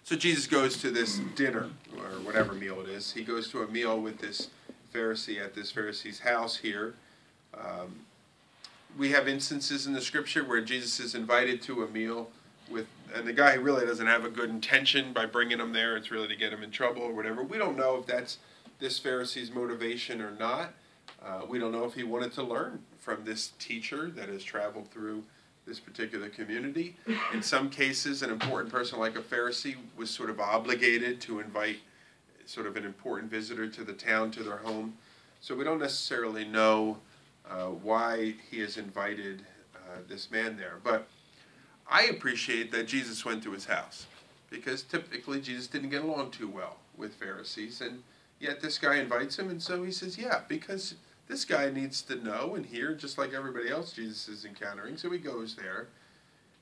Speaker 1: So Jesus goes to this dinner, or whatever meal it is. He goes to a meal with this Pharisee at this Pharisee's house here. Um, we have instances in the scripture where Jesus is invited to a meal with, and the guy really doesn't have a good intention by bringing him there. It's really to get him in trouble or whatever. We don't know if that's this Pharisee's motivation or not. Uh, we don't know if he wanted to learn from this teacher that has traveled through this particular community. In some cases, an important person like a Pharisee was sort of obligated to invite sort of an important visitor to the town to their home. So we don't necessarily know uh, why he has invited uh, this man there. But I appreciate that Jesus went to his house because typically Jesus didn't get along too well with Pharisees. And yet this guy invites him, and so he says, Yeah, because this guy needs to know and hear just like everybody else Jesus is encountering. So he goes there.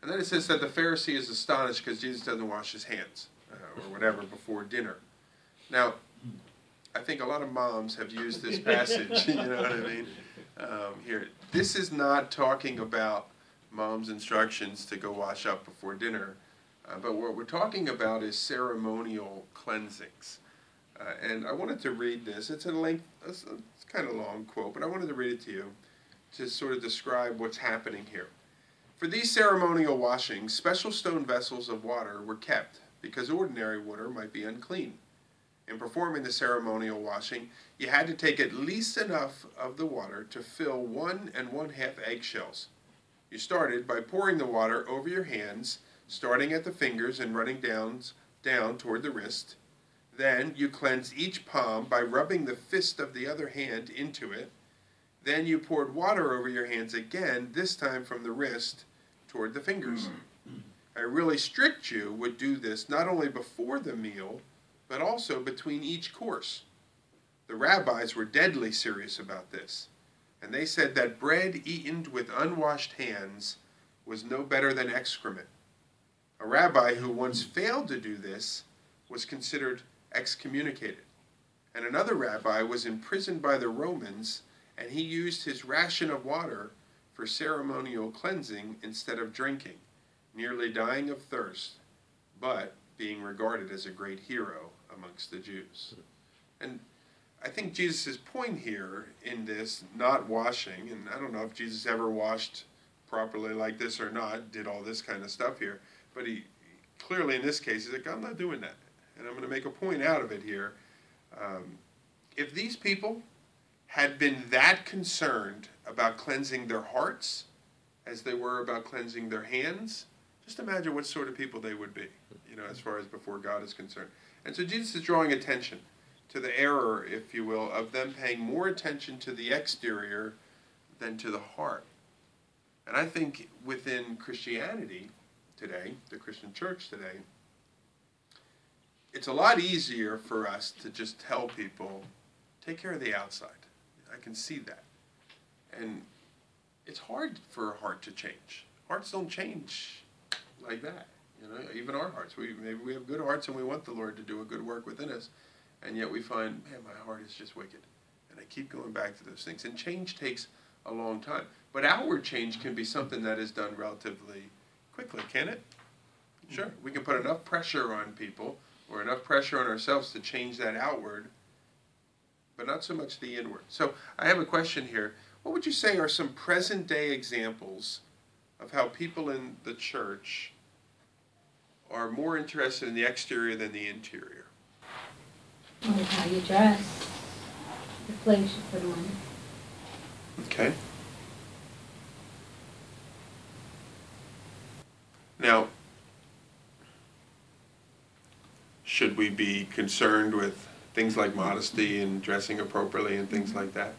Speaker 1: And then it says that the Pharisee is astonished because Jesus doesn't wash his hands uh, or whatever before dinner. Now, I think a lot of moms have used this <laughs> passage, <laughs> you know what I mean? Um, here, this is not talking about mom's instructions to go wash up before dinner, uh, but what we're talking about is ceremonial cleansings. Uh, and I wanted to read this. It's a length, it's, it's kind of long quote, but I wanted to read it to you to sort of describe what's happening here. For these ceremonial washings, special stone vessels of water were kept because ordinary water might be unclean. In performing the ceremonial washing, you had to take at least enough of the water to fill one and one half eggshells. You started by pouring the water over your hands, starting at the fingers and running down, down toward the wrist. Then you cleansed each palm by rubbing the fist of the other hand into it. Then you poured water over your hands again, this time from the wrist toward the fingers. Mm. A really strict Jew would do this not only before the meal, but also between each course. The rabbis were deadly serious about this, and they said that bread eaten with unwashed hands was no better than excrement. A rabbi who once failed to do this was considered excommunicated. And another rabbi was imprisoned by the Romans, and he used his ration of water for ceremonial cleansing instead of drinking, nearly dying of thirst, but being regarded as a great hero amongst the Jews. And I think Jesus' point here in this not washing, and I don't know if Jesus ever washed properly like this or not, did all this kind of stuff here, but he clearly in this case, he's like, I'm not doing that. And I'm going to make a point out of it here. Um, if these people had been that concerned about cleansing their hearts as they were about cleansing their hands, just imagine what sort of people they would be, you know, as far as before God is concerned. And so Jesus is drawing attention to the error, if you will, of them paying more attention to the exterior than to the heart. And I think within Christianity today, the Christian church today, it's a lot easier for us to just tell people, take care of the outside. I can see that. And it's hard for a heart to change. Hearts don't change like that. You know, even our hearts. We maybe we have good hearts and we want the Lord to do a good work within us, and yet we find, man, my heart is just wicked, and I keep going back to those things. And change takes a long time, but outward change can be something that is done relatively quickly, can it? Sure, we can put enough pressure on people or enough pressure on ourselves to change that outward, but not so much the inward. So I have a question here. What would you say are some present day examples of how people in the church are more interested in the exterior than the interior?
Speaker 2: How you dress, the clothes you put on.
Speaker 1: Okay. Now, should we be concerned with things like modesty and dressing appropriately and things like that?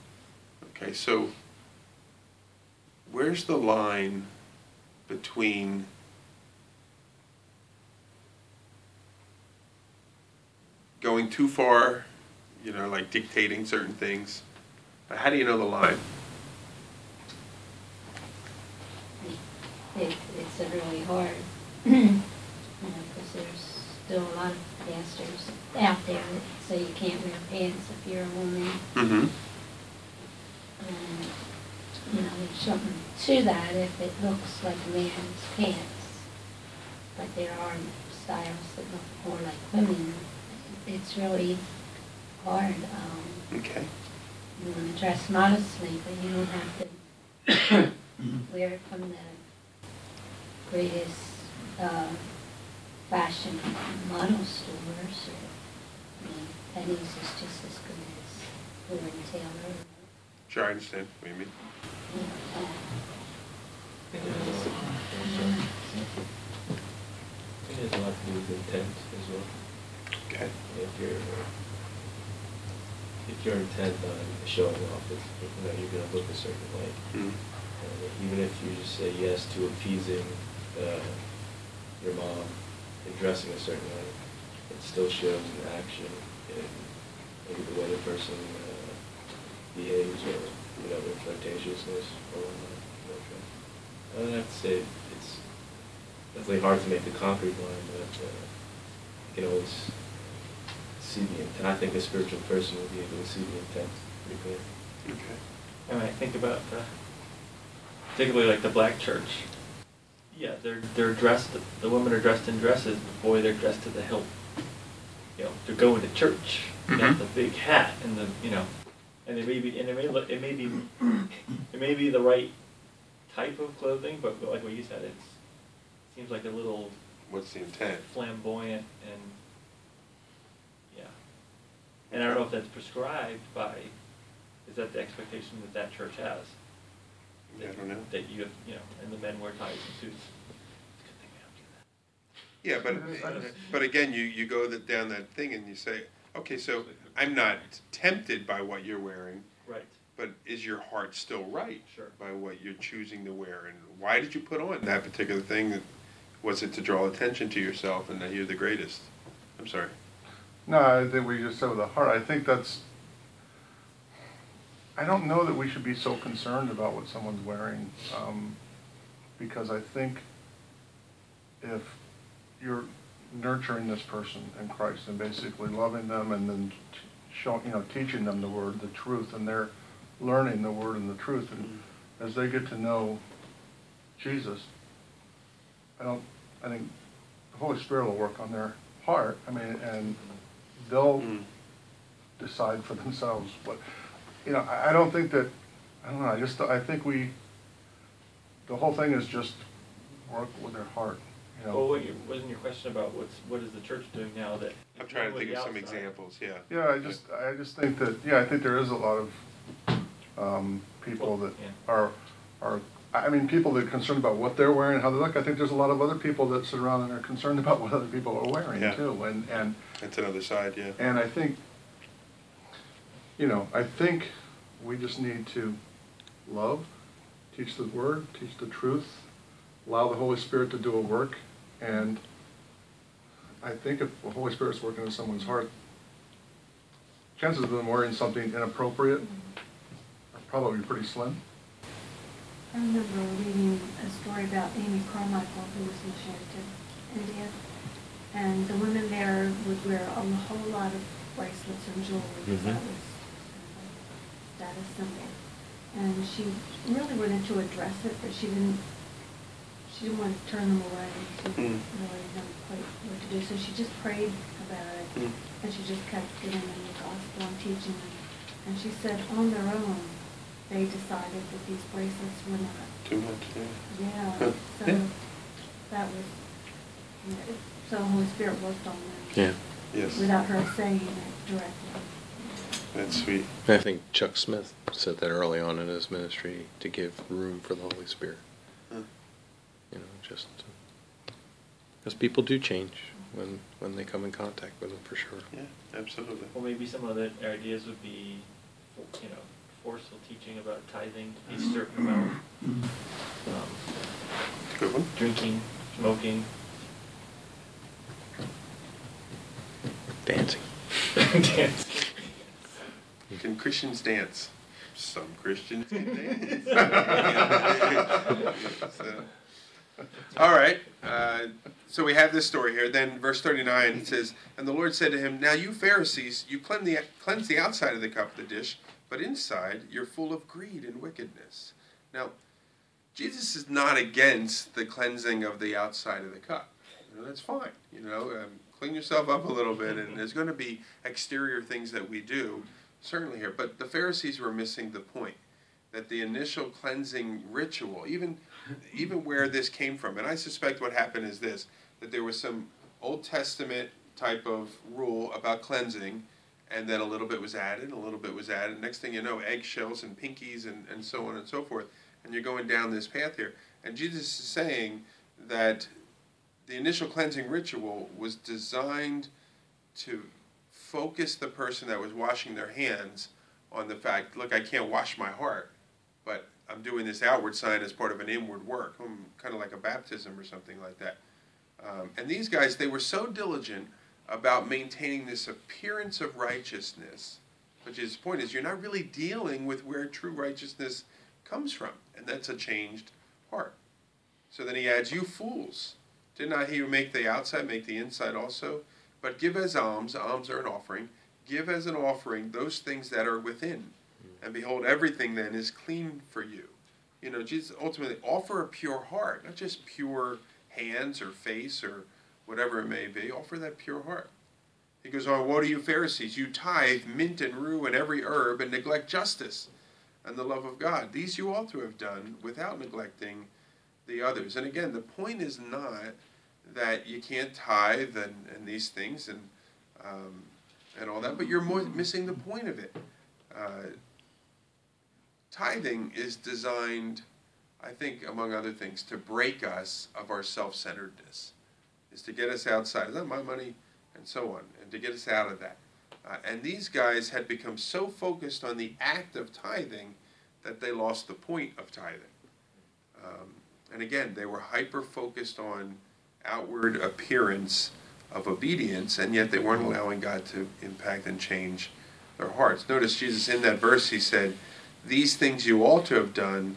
Speaker 1: Okay, so where's the line between going too far, you know, like dictating certain things? How do you know the line?
Speaker 2: It, it's really hard, <clears throat> you know, because there's still a lot of pastors out there that say you can't wear pants if you're a woman.
Speaker 1: Mm-hmm.
Speaker 2: And you know, there's something to that if it looks like a man's pants. But there are styles that look more like women. It's really hard. Um,
Speaker 1: Okay.
Speaker 2: you want to dress modestly, but you don't have to <coughs> wear it from the greatest uh, fashion model stores. Or, I mean, Penney's is just as good as Lord Taylor.
Speaker 1: Sure, I understand what you mean.
Speaker 2: You know,
Speaker 7: I think it has a lot to do with intent as well.
Speaker 1: Okay.
Speaker 7: If you're, if you're intent on showing off, it's, you know, you're gonna look a certain way.
Speaker 1: Mm.
Speaker 7: And even if you just say yes to appeasing, uh, your mom and dressing a certain way, it still shows in action in maybe the way the person, uh, behaves or, you know, their flirtatiousness or whatnot. you know, so. I would have to say it's definitely hard to make the concrete line, but, uh, you can always see the intent. I think a spiritual person will be able to see the intent pretty clear.
Speaker 1: Okay.
Speaker 3: And I think about the, particularly like the black church. Yeah, they're they're dressed. The women are dressed in dresses. The boy, they're dressed to the hilt. You know, they're going to church. They got
Speaker 1: Mhm.
Speaker 3: the big hat and the you know, and it may be and it may look it may be it may be the right type of clothing, but like what you said, it's seems like a little
Speaker 1: What's the intent?
Speaker 3: flamboyant and yeah. And I don't know if that's prescribed by, is that the expectation that that church has?
Speaker 1: I don't know.
Speaker 3: That you, you know, and the men wear ties and suits. It's a good thing we don't do that.
Speaker 1: Yeah, but, but again, you, you go that, down that thing and you say, okay, so I'm not tempted by what you're wearing,
Speaker 3: Right.
Speaker 1: but is your heart still right?
Speaker 3: Sure.
Speaker 1: By what you're choosing to wear, and why did you put on that particular thing? Was it to draw attention to yourself and that you're the greatest? I'm sorry.
Speaker 8: No, I think we just said with the heart. I think that's. I don't know that we should be so concerned about what someone's wearing, um, because I think if you're nurturing this person in Christ and basically loving them and then showing, you know, teaching them the word, the truth, and they're learning the word and the truth, and as they get to know Jesus, I don't. I think the Holy Spirit will work on their heart. I mean, and they'll
Speaker 1: Mm.
Speaker 8: decide for themselves But, you know, I, I don't think that, I don't know, I just, I think we, the whole thing is just work with their heart, you know.
Speaker 3: Well, what you, wasn't your question about what's, what is the church doing now that?
Speaker 1: I'm trying to think of some
Speaker 3: outside?
Speaker 1: examples, yeah.
Speaker 8: Yeah, I just, I just think that, yeah, I think there is a lot of, um, people
Speaker 3: Well,
Speaker 8: that
Speaker 3: yeah.
Speaker 8: are, are, I mean, people that are concerned about what they're wearing, how they look. I think there's a lot of other people that sit around and are concerned about what other people are wearing
Speaker 1: Yeah.
Speaker 8: too, and, and,
Speaker 1: That's another side, yeah.
Speaker 8: And I think, you know, I think we just need to love, teach the word, teach the truth, allow the Holy Spirit to do a work, and I think if the Holy Spirit's working in someone's heart, chances of them wearing something inappropriate are probably pretty slim.
Speaker 9: I remember reading a story about Amy Carmichael, who was in to India. And the women there would wear a whole lot of bracelets and jewelry, because that
Speaker 7: Mhm.
Speaker 9: was kind of a status symbol. And she really wanted to address it, but she didn't, she didn't want to turn them away. She didn't
Speaker 1: Mm.
Speaker 9: really know quite what to do, so she just prayed about it.
Speaker 1: Mm.
Speaker 9: And she just kept giving them the gospel and teaching them. And she said on their own, they decided that these bracelets were not
Speaker 1: Too much, yeah.
Speaker 9: yeah,
Speaker 1: Huh.
Speaker 9: so
Speaker 1: Yeah.
Speaker 9: that was, you know, so the Holy Spirit worked on that.
Speaker 6: Yeah.
Speaker 1: Yes,
Speaker 9: Without her saying it directly.
Speaker 1: that's sweet.
Speaker 6: I think Chuck Smith said that early on in his ministry to give room for the Holy Spirit.
Speaker 1: Huh.
Speaker 6: You know, just because people do change when when they come in contact with them, for sure.
Speaker 1: Yeah, absolutely.
Speaker 3: Well, maybe some other ideas would be, you know, forceful teaching about tithing to be a certain amount. Um,
Speaker 1: Good one.
Speaker 3: drinking, smoking.
Speaker 6: Dancing.
Speaker 3: dancing. <laughs>
Speaker 1: Can Christians dance? Some Christians can dance. So, <laughs> all right. Uh, so we have this story here. Then verse 39 it says, And the Lord said to him, Now you Pharisees, you cleanse the, cleanse the outside of the cup of the dish, but inside you're full of greed and wickedness. Now, Jesus is not against the cleansing of the outside of the cup. You know, that's fine. You know, um, clean yourself up a little bit, and there's going to be exterior things that we do, certainly here. But the Pharisees were missing the point that the initial cleansing ritual, even even where this came from, and I suspect what happened is this: that there was some Old Testament type of rule about cleansing, and then a little bit was added, a little bit was added. Next thing you know, eggshells and pinkies and, and so on and so forth and you're going down this path here. And Jesus is saying that the initial cleansing ritual was designed to focus the person that was washing their hands on the fact, look, I can't wash my heart, but I'm doing this outward sign as part of an inward work, um, kind of like a baptism or something like that. Um, and these guys, they were so diligent about maintaining this appearance of righteousness, which is the point is you're not really dealing with where true righteousness comes from, and that's a changed heart. So then he adds, You fools, did not he who make the outside make the inside also? But give as alms, alms are an offering, give as an offering those things that are within. Hmm. And behold, everything then is clean for you. You know, Jesus ultimately offer a pure heart, not just pure hands or face or whatever it may be. Offer that pure heart. He goes on, Woe to you, Pharisees! You tithe mint and rue and every herb and neglect justice and the love of God. These you ought to have done without neglecting the others. And again, the point is not that you can't tithe and, and these things and um, and all that, but you're more missing the point of it. Uh, tithing is designed, I think, among other things, to break us of our self-centeredness, is to get us outside. That my money? And so on, and to get us out of that. Uh, and these guys had become so focused on the act of tithing that they lost the point of tithing. Um, and again, they were hyper focused on outward appearance of obedience, and yet they weren't allowing God to impact and change their hearts. Notice Jesus in that verse, he said, These things you ought to have done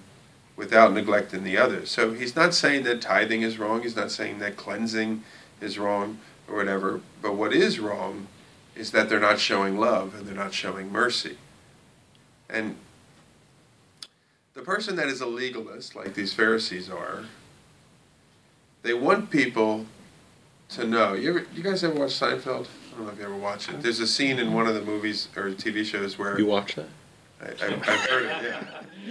Speaker 1: without neglecting the others. So he's not saying that tithing is wrong, he's not saying that cleansing is wrong or whatever, but what is wrong is that they're not showing love and they're not showing mercy. And the person that is a legalist, like these Pharisees are, they want people to know. You ever, you guys ever watch Seinfeld? I don't know if you ever watched it. There's a scene in one of the movies or TV shows where
Speaker 6: You watch that?
Speaker 1: I, I, I've heard it.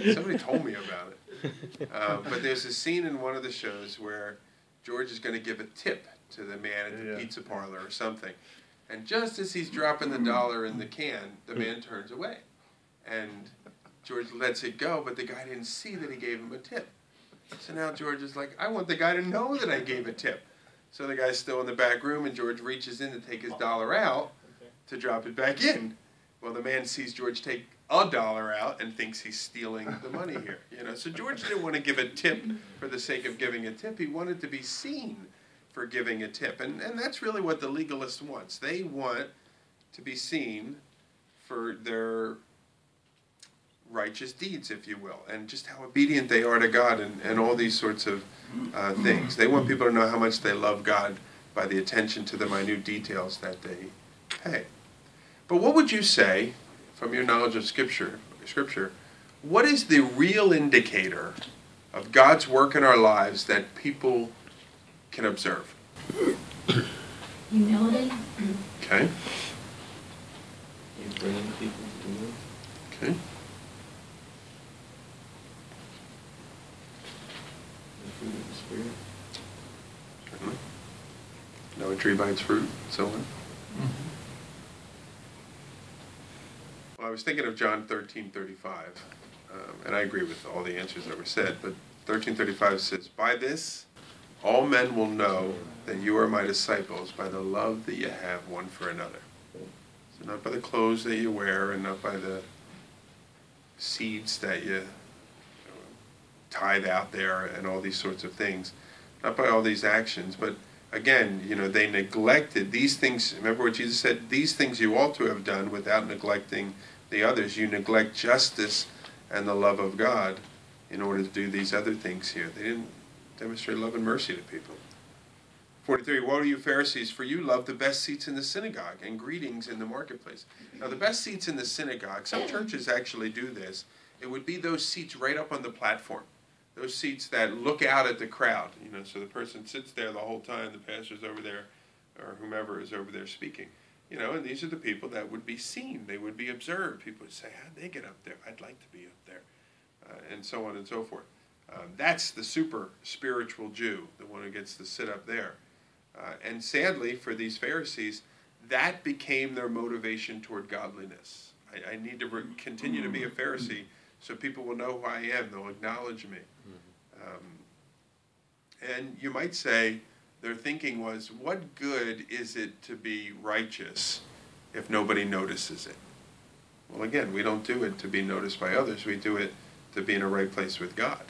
Speaker 1: Yeah, somebody told me about it. Uh, but there's a scene in one of the shows where George is going to give a tip to the man at the
Speaker 8: Yeah.
Speaker 1: pizza parlor or something, and just as he's dropping the dollar in the can, the man turns away, and George lets it go, but the guy didn't see that he gave him a tip. So now George is like, I want the guy to know that I gave a tip. So the guy's still in the back room, and George reaches in to take his dollar out to drop it back in. Well, the man sees George take a dollar out and thinks he's stealing the money here. You know, so George didn't want to give a tip for the sake of giving a tip. He wanted to be seen for giving a tip, and and that's really what the legalist wants. They want to be seen for their righteous deeds, if you will, and just how obedient they are to God and, and all these sorts of uh, things. They want people to know how much they love God by the attention to the minute details that they pay. But what would you say, from your knowledge of Scripture, Scripture, what is the real indicator of God's work in our lives that people can observe?
Speaker 2: Humility,
Speaker 1: Okay,
Speaker 7: You bringing people to the Lord.
Speaker 1: okay.
Speaker 7: Fruit of the Spirit.
Speaker 1: Certainly. Know tree by its fruit, so on. Well, I was thinking of John thirteen thirty-five, um, and I agree with all the answers that were said, but thirteen thirty-five says, By this all men will know that you are my disciples, by the love that you have one for another. So not by the clothes that you wear, and not by the seeds that you tithe out there, and all these sorts of things. Not by all these actions, but again, you know, they neglected these things. Remember what Jesus said? These things you ought to have done without neglecting the others. You neglect justice and the love of God in order to do these other things here. They didn't demonstrate love and mercy to people. 43 Woe to you, Pharisees, for you love the best seats in the synagogue and greetings in the marketplace. Now, the best seats in the synagogue, some churches actually do this, it would be those seats right up on the platform. Those seats that look out at the crowd, you know, so the person sits there the whole time, the pastor's over there, or whomever is over there speaking. You know, and these are the people that would be seen, they would be observed. People would say, How'd they get up there? I'd like to be up there. Uh, and so on and so forth. Um, that's the super spiritual Jew, the one who gets to sit up there. Uh, and sadly, for these Pharisees, that became their motivation toward godliness. I, I need to re- continue to be a Pharisee so people will know who I am, they'll acknowledge me. Um, and you might say their thinking was, what good is it to be righteous if nobody notices it? Well, again, we don't do it to be noticed by others, we do it to be in a right place with God.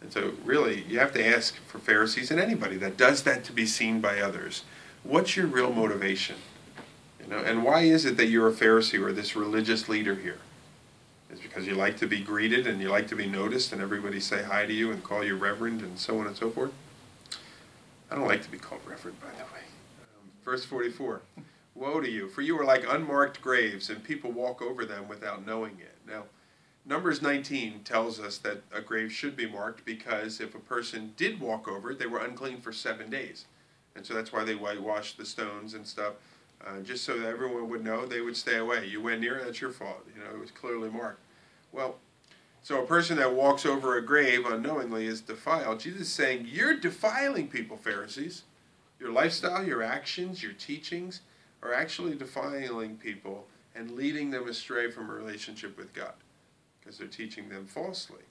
Speaker 1: And so, really, you have to ask for Pharisees and anybody that does that to be seen by others. What's your real motivation? You know, and why is it that you're a Pharisee or this religious leader here? Because you like to be greeted and you like to be noticed and everybody say hi to you and call you reverend and so on and so forth. I don't like to be called reverend, by the way. Um, verse 44 Woe to you, for you are like unmarked graves, and people walk over them without knowing it. Now, Numbers 19 tells us that a grave should be marked because if a person did walk over it, they were unclean for seven days. And so that's why they whitewashed the stones and stuff, uh, just so that everyone would know they would stay away. You went near, that's your fault. You know, it was clearly marked. Well, so a person that walks over a grave unknowingly is defiled. Jesus is saying, You're defiling people, Pharisees. Your lifestyle, your actions, your teachings are actually defiling people and leading them astray from a relationship with God because they're teaching them falsely.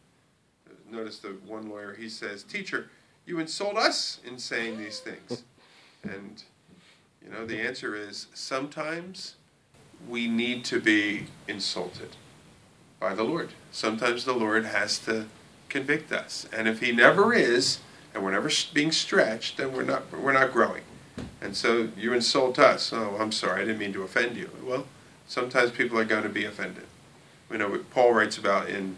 Speaker 1: Notice the one lawyer, he says, Teacher, you insult us in saying these things. <laughs> And, you know, the answer is sometimes we need to be insulted by the Lord. Sometimes the Lord has to convict us. And if he never is, and we're never being stretched, then we're not, we're not growing. And so you insult us. Oh, I'm sorry, I didn't mean to offend you. Well, sometimes people are going to be offended you know, Paul writes about in,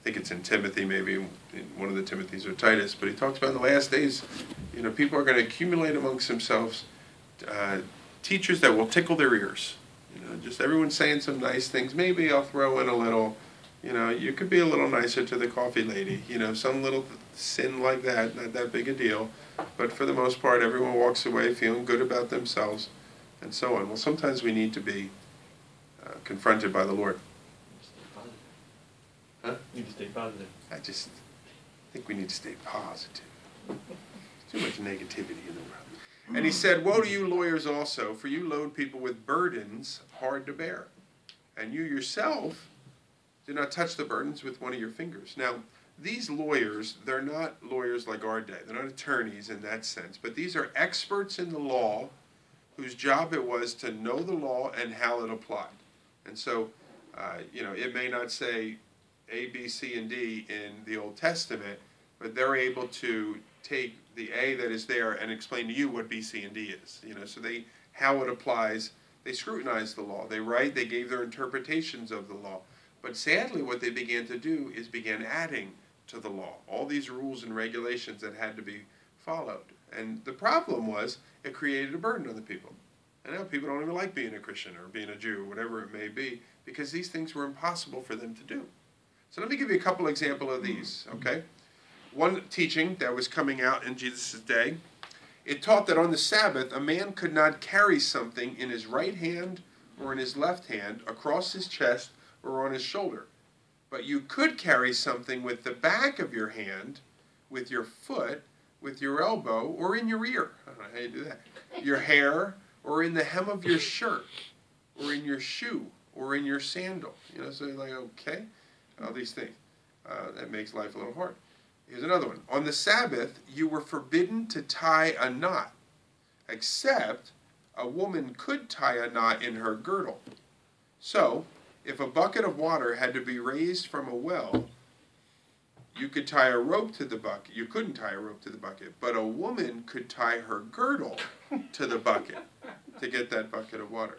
Speaker 1: I think it's in Timothy, maybe in one of the Timothys or Titus, but he talks about in the last days, you know, people are going to accumulate amongst themselves uh, teachers that will tickle their ears. You know, just everyone saying some nice things. Maybe I'll throw in a little, you know, you could be a little nicer to the coffee lady. You know, some little sin like that, not that big a deal. But for the most part, everyone walks away feeling good about themselves and so on. Well, sometimes we need to be uh, confronted by the Lord.
Speaker 3: Huh? You need to stay positive.
Speaker 1: I just think we need to stay positive. Too much negativity in the world. And he said, Woe to you, lawyers, also, for you load people with burdens hard to bear. And you yourself do not touch the burdens with one of your fingers. Now, these lawyers, they're not lawyers like our day. They're not attorneys in that sense. But these are experts in the law whose job it was to know the law and how it applied. And so, uh, you know, it may not say a, B, C, and D in the Old Testament, but they're able to take the A that is there and explain to you what B, C, and D is. You know, so they how it applies. They scrutinized the law. They write. They gave their interpretations of the law. But sadly, what they began to do is began adding to the law all these rules and regulations that had to be followed. And the problem was it created a burden on the people. And now people don't even like being a Christian or being a Jew, or whatever it may be, because these things were impossible for them to do. So let me give you a couple example of these, mm. okay? One teaching that was coming out in Jesus' day, it taught that on the Sabbath a man could not carry something in his right hand or in his left hand across his chest or on his shoulder. But you could carry something with the back of your hand, with your foot, with your elbow, or in your ear. I don't know how you do that. Your hair, or in the hem of your shirt, or in your shoe, or in your sandal. You know, so like, okay all these things. Uh, that makes life a little hard. Here's another one. On the Sabbath, you were forbidden to tie a knot, except a woman could tie a knot in her girdle. So, if a bucket of water had to be raised from a well, you could tie a rope to the bucket. You couldn't tie a rope to the bucket, but a woman could tie her girdle to the bucket to get that bucket of water.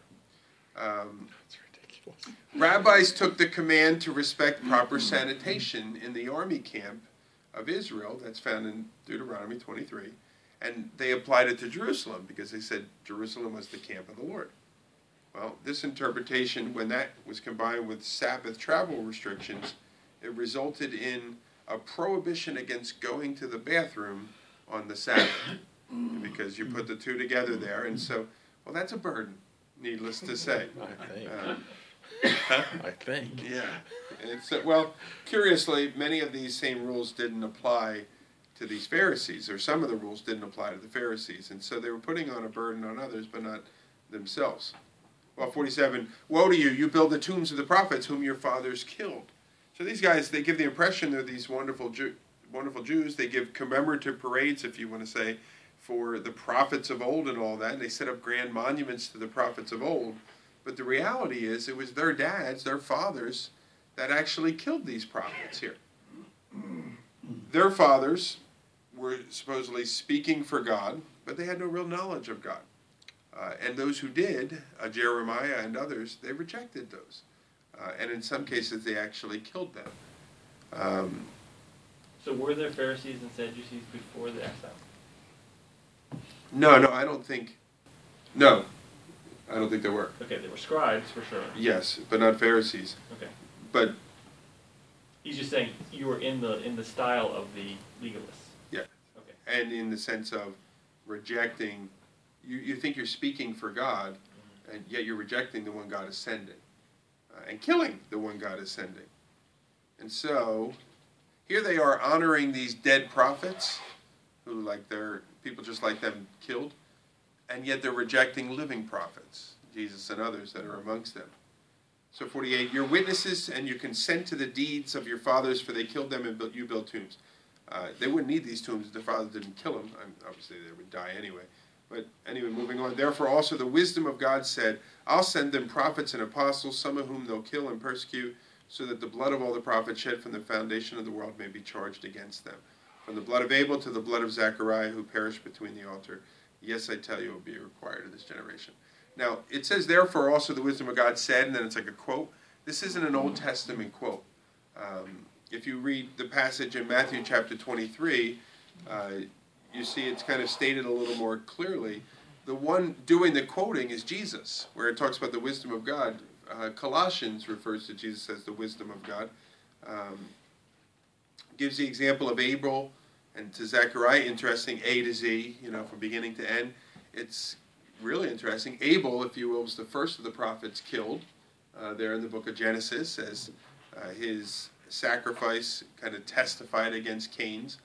Speaker 1: Um, That's ridiculous. Rabbis took the command to respect proper sanitation in the army camp of Israel, that's found in Deuteronomy 23, and they applied it to Jerusalem because they said Jerusalem was the camp of the Lord. Well, this interpretation, when that was combined with Sabbath travel restrictions, it resulted in a prohibition against going to the bathroom on the Sabbath because you put the two together there, and so, well, that's a burden, needless to say.
Speaker 6: I think.
Speaker 1: Um,
Speaker 6: I think.
Speaker 1: yeah. And so, well, curiously, many of these same rules didn't apply to these Pharisees, or some of the rules didn't apply to the Pharisees, and so they were putting on a burden on others, but not themselves. Well, 47, woe to you, you build the tombs of the prophets whom your fathers killed. So these guys, they give the impression they're these wonderful, Jew, wonderful Jews. They give commemorative parades, if you want to say, for the prophets of old and all that. And they set up grand monuments to the prophets of old. But the reality is, it was their dads, their fathers, that actually killed these prophets here. Their fathers were supposedly speaking for God, but they had no real knowledge of God. Uh, and those who did, uh, Jeremiah and others, they rejected those. Uh, and in some cases, they actually killed them. Um,
Speaker 3: So were there Pharisees and Sadducees before the exile?
Speaker 1: no, no, I don't think. No, I don't think there were.
Speaker 3: Okay, they were scribes for sure.
Speaker 1: Yes, but not Pharisees.
Speaker 3: Okay.
Speaker 1: But
Speaker 3: He's just saying you were in the in the style of the legalists.
Speaker 1: Yeah.
Speaker 3: Okay.
Speaker 1: and in the sense of rejecting, you, you think you're speaking for God, and yet you're rejecting the one God is sending, uh, and killing the one God is sending. And so, here they are honoring these dead prophets, who like their people just like them killed, and yet they're rejecting living prophets, Jesus and others that are amongst them. So 48, you're witnesses and you consent to the deeds of your fathers, for they killed them and built, you built tombs. Uh, they wouldn't need these tombs if their fathers didn't kill them. I'm, obviously, they would die anyway. But anyway, moving on. Therefore, also the wisdom of God said, I'll send them prophets and apostles, some of whom they'll kill and persecute, so that the blood of all the prophets shed from the foundation of the world may be charged against them. From the blood of Abel to the blood of Zechariah, who perished between the altar. Yes, I tell you, it will be required of this generation. Now, it says, therefore, also the wisdom of God said, and then it's like a quote. This isn't an Old Testament quote. Um, if you read the passage in Matthew chapter 23, uh, you see it's kind of stated a little more clearly. The one doing the quoting is Jesus, where it talks about the wisdom of God. Uh, Colossians refers to Jesus as the wisdom of God. Um, gives the example of Abel and to Zechariah, interesting A to Z, you know, from beginning to end. It's really interesting. Abel, if you will, was the first of the prophets killed uh, there in the book of Genesis as uh, his sacrifice kind of testified against Cain's.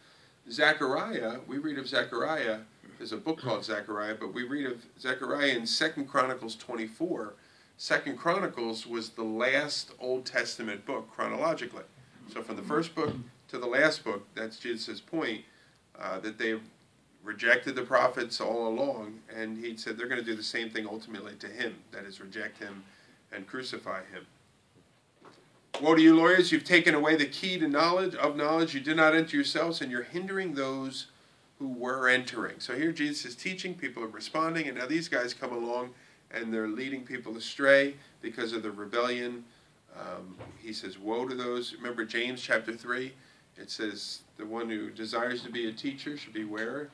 Speaker 1: Zechariah, we read of Zechariah, there's a book called Zechariah, but we read of Zechariah in Second Chronicles 24. Second Chronicles was the last Old Testament book chronologically. So from the first book to the last book, that's Jesus' point, uh, that they've rejected the prophets all along, and he said they're going to do the same thing ultimately to him, that is, reject him and crucify him. Woe to you, lawyers! You've taken away the key to knowledge of knowledge. You did not enter yourselves, and you're hindering those who were entering. So here Jesus is teaching, people are responding, and now these guys come along and they're leading people astray because of the rebellion. Um, he says, Woe to those. Remember James chapter 3? It says, The one who desires to be a teacher should beware.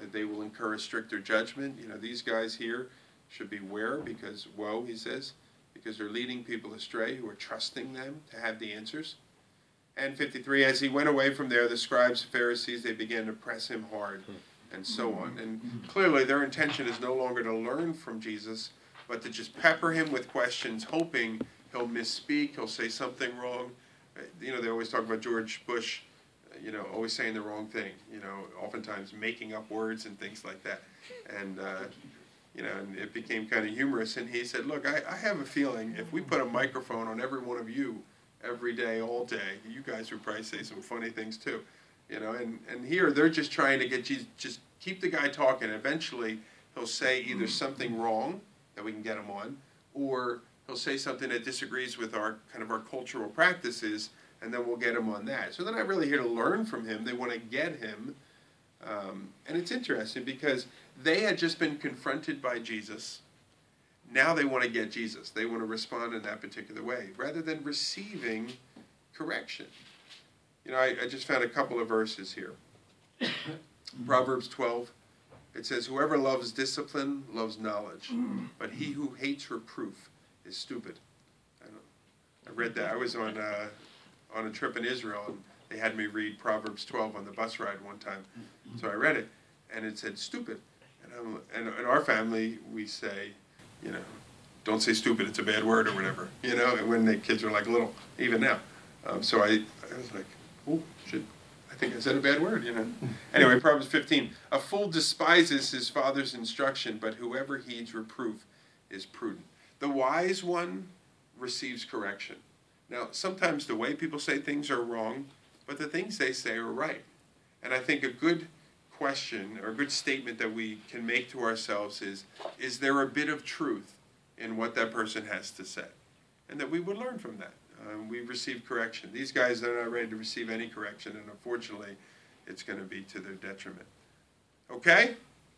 Speaker 1: Uh, they will incur a stricter judgment. You know, these guys here should beware because, woe, he says, because they're leading people astray who are trusting them to have the answers. And 53, as he went away from there, the scribes, Pharisees, they began to press him hard, and so on. And clearly, their intention is no longer to learn from Jesus, but to just pepper him with questions, hoping he'll misspeak, he'll say something wrong. Uh, You know, they always talk about George Bush, uh, you know, always saying the wrong thing, you know, oftentimes making up words and things like that. And, uh, you know, and it became kind of humorous. And he said, Look, I, I have a feeling if we put a microphone on every one of you every day, all day, you guys would probably say some funny things too. You know, and, and here they're just trying to get you, just keep the guy talking. Eventually, he'll say either something wrong that we can get him on, or he'll say something that disagrees with our kind of our cultural practices, and then we'll get him on that. So they're not really here to learn from him; they want to get him. Um, and it's interesting because they had just been confronted by Jesus. Now they want to get Jesus. They want to respond in that particular way rather than receiving correction. You know, I, I just found a couple of verses here. <coughs> Proverbs 12, it says, Whoever loves discipline loves knowledge, but he who hates reproof is stupid. I, I read that. I was on uh, on a trip in Israel, and they had me read Proverbs 12 on the bus ride one time. So I read it, and it said stupid. And, I'm, and in our family, we say, you know, don't say stupid, it's a bad word or whatever, you know, and when the kids are like little, even now. Um, so I, I was like, oh, shit, I think I said a bad word, you know. anyway, Proverbs 15. A fool despises his father's instruction, but whoever heeds reproof is prudent. The wise one receives correction. Now, sometimes the way people say things are wrong, but the things they say are right. And I think a good question or a good statement that we can make to ourselves is is there a bit of truth in what that person has to say? And that we would learn from that. Um, we receive correction. These guys are not ready to receive any correction, and unfortunately, it's going to be to their detriment. Okay?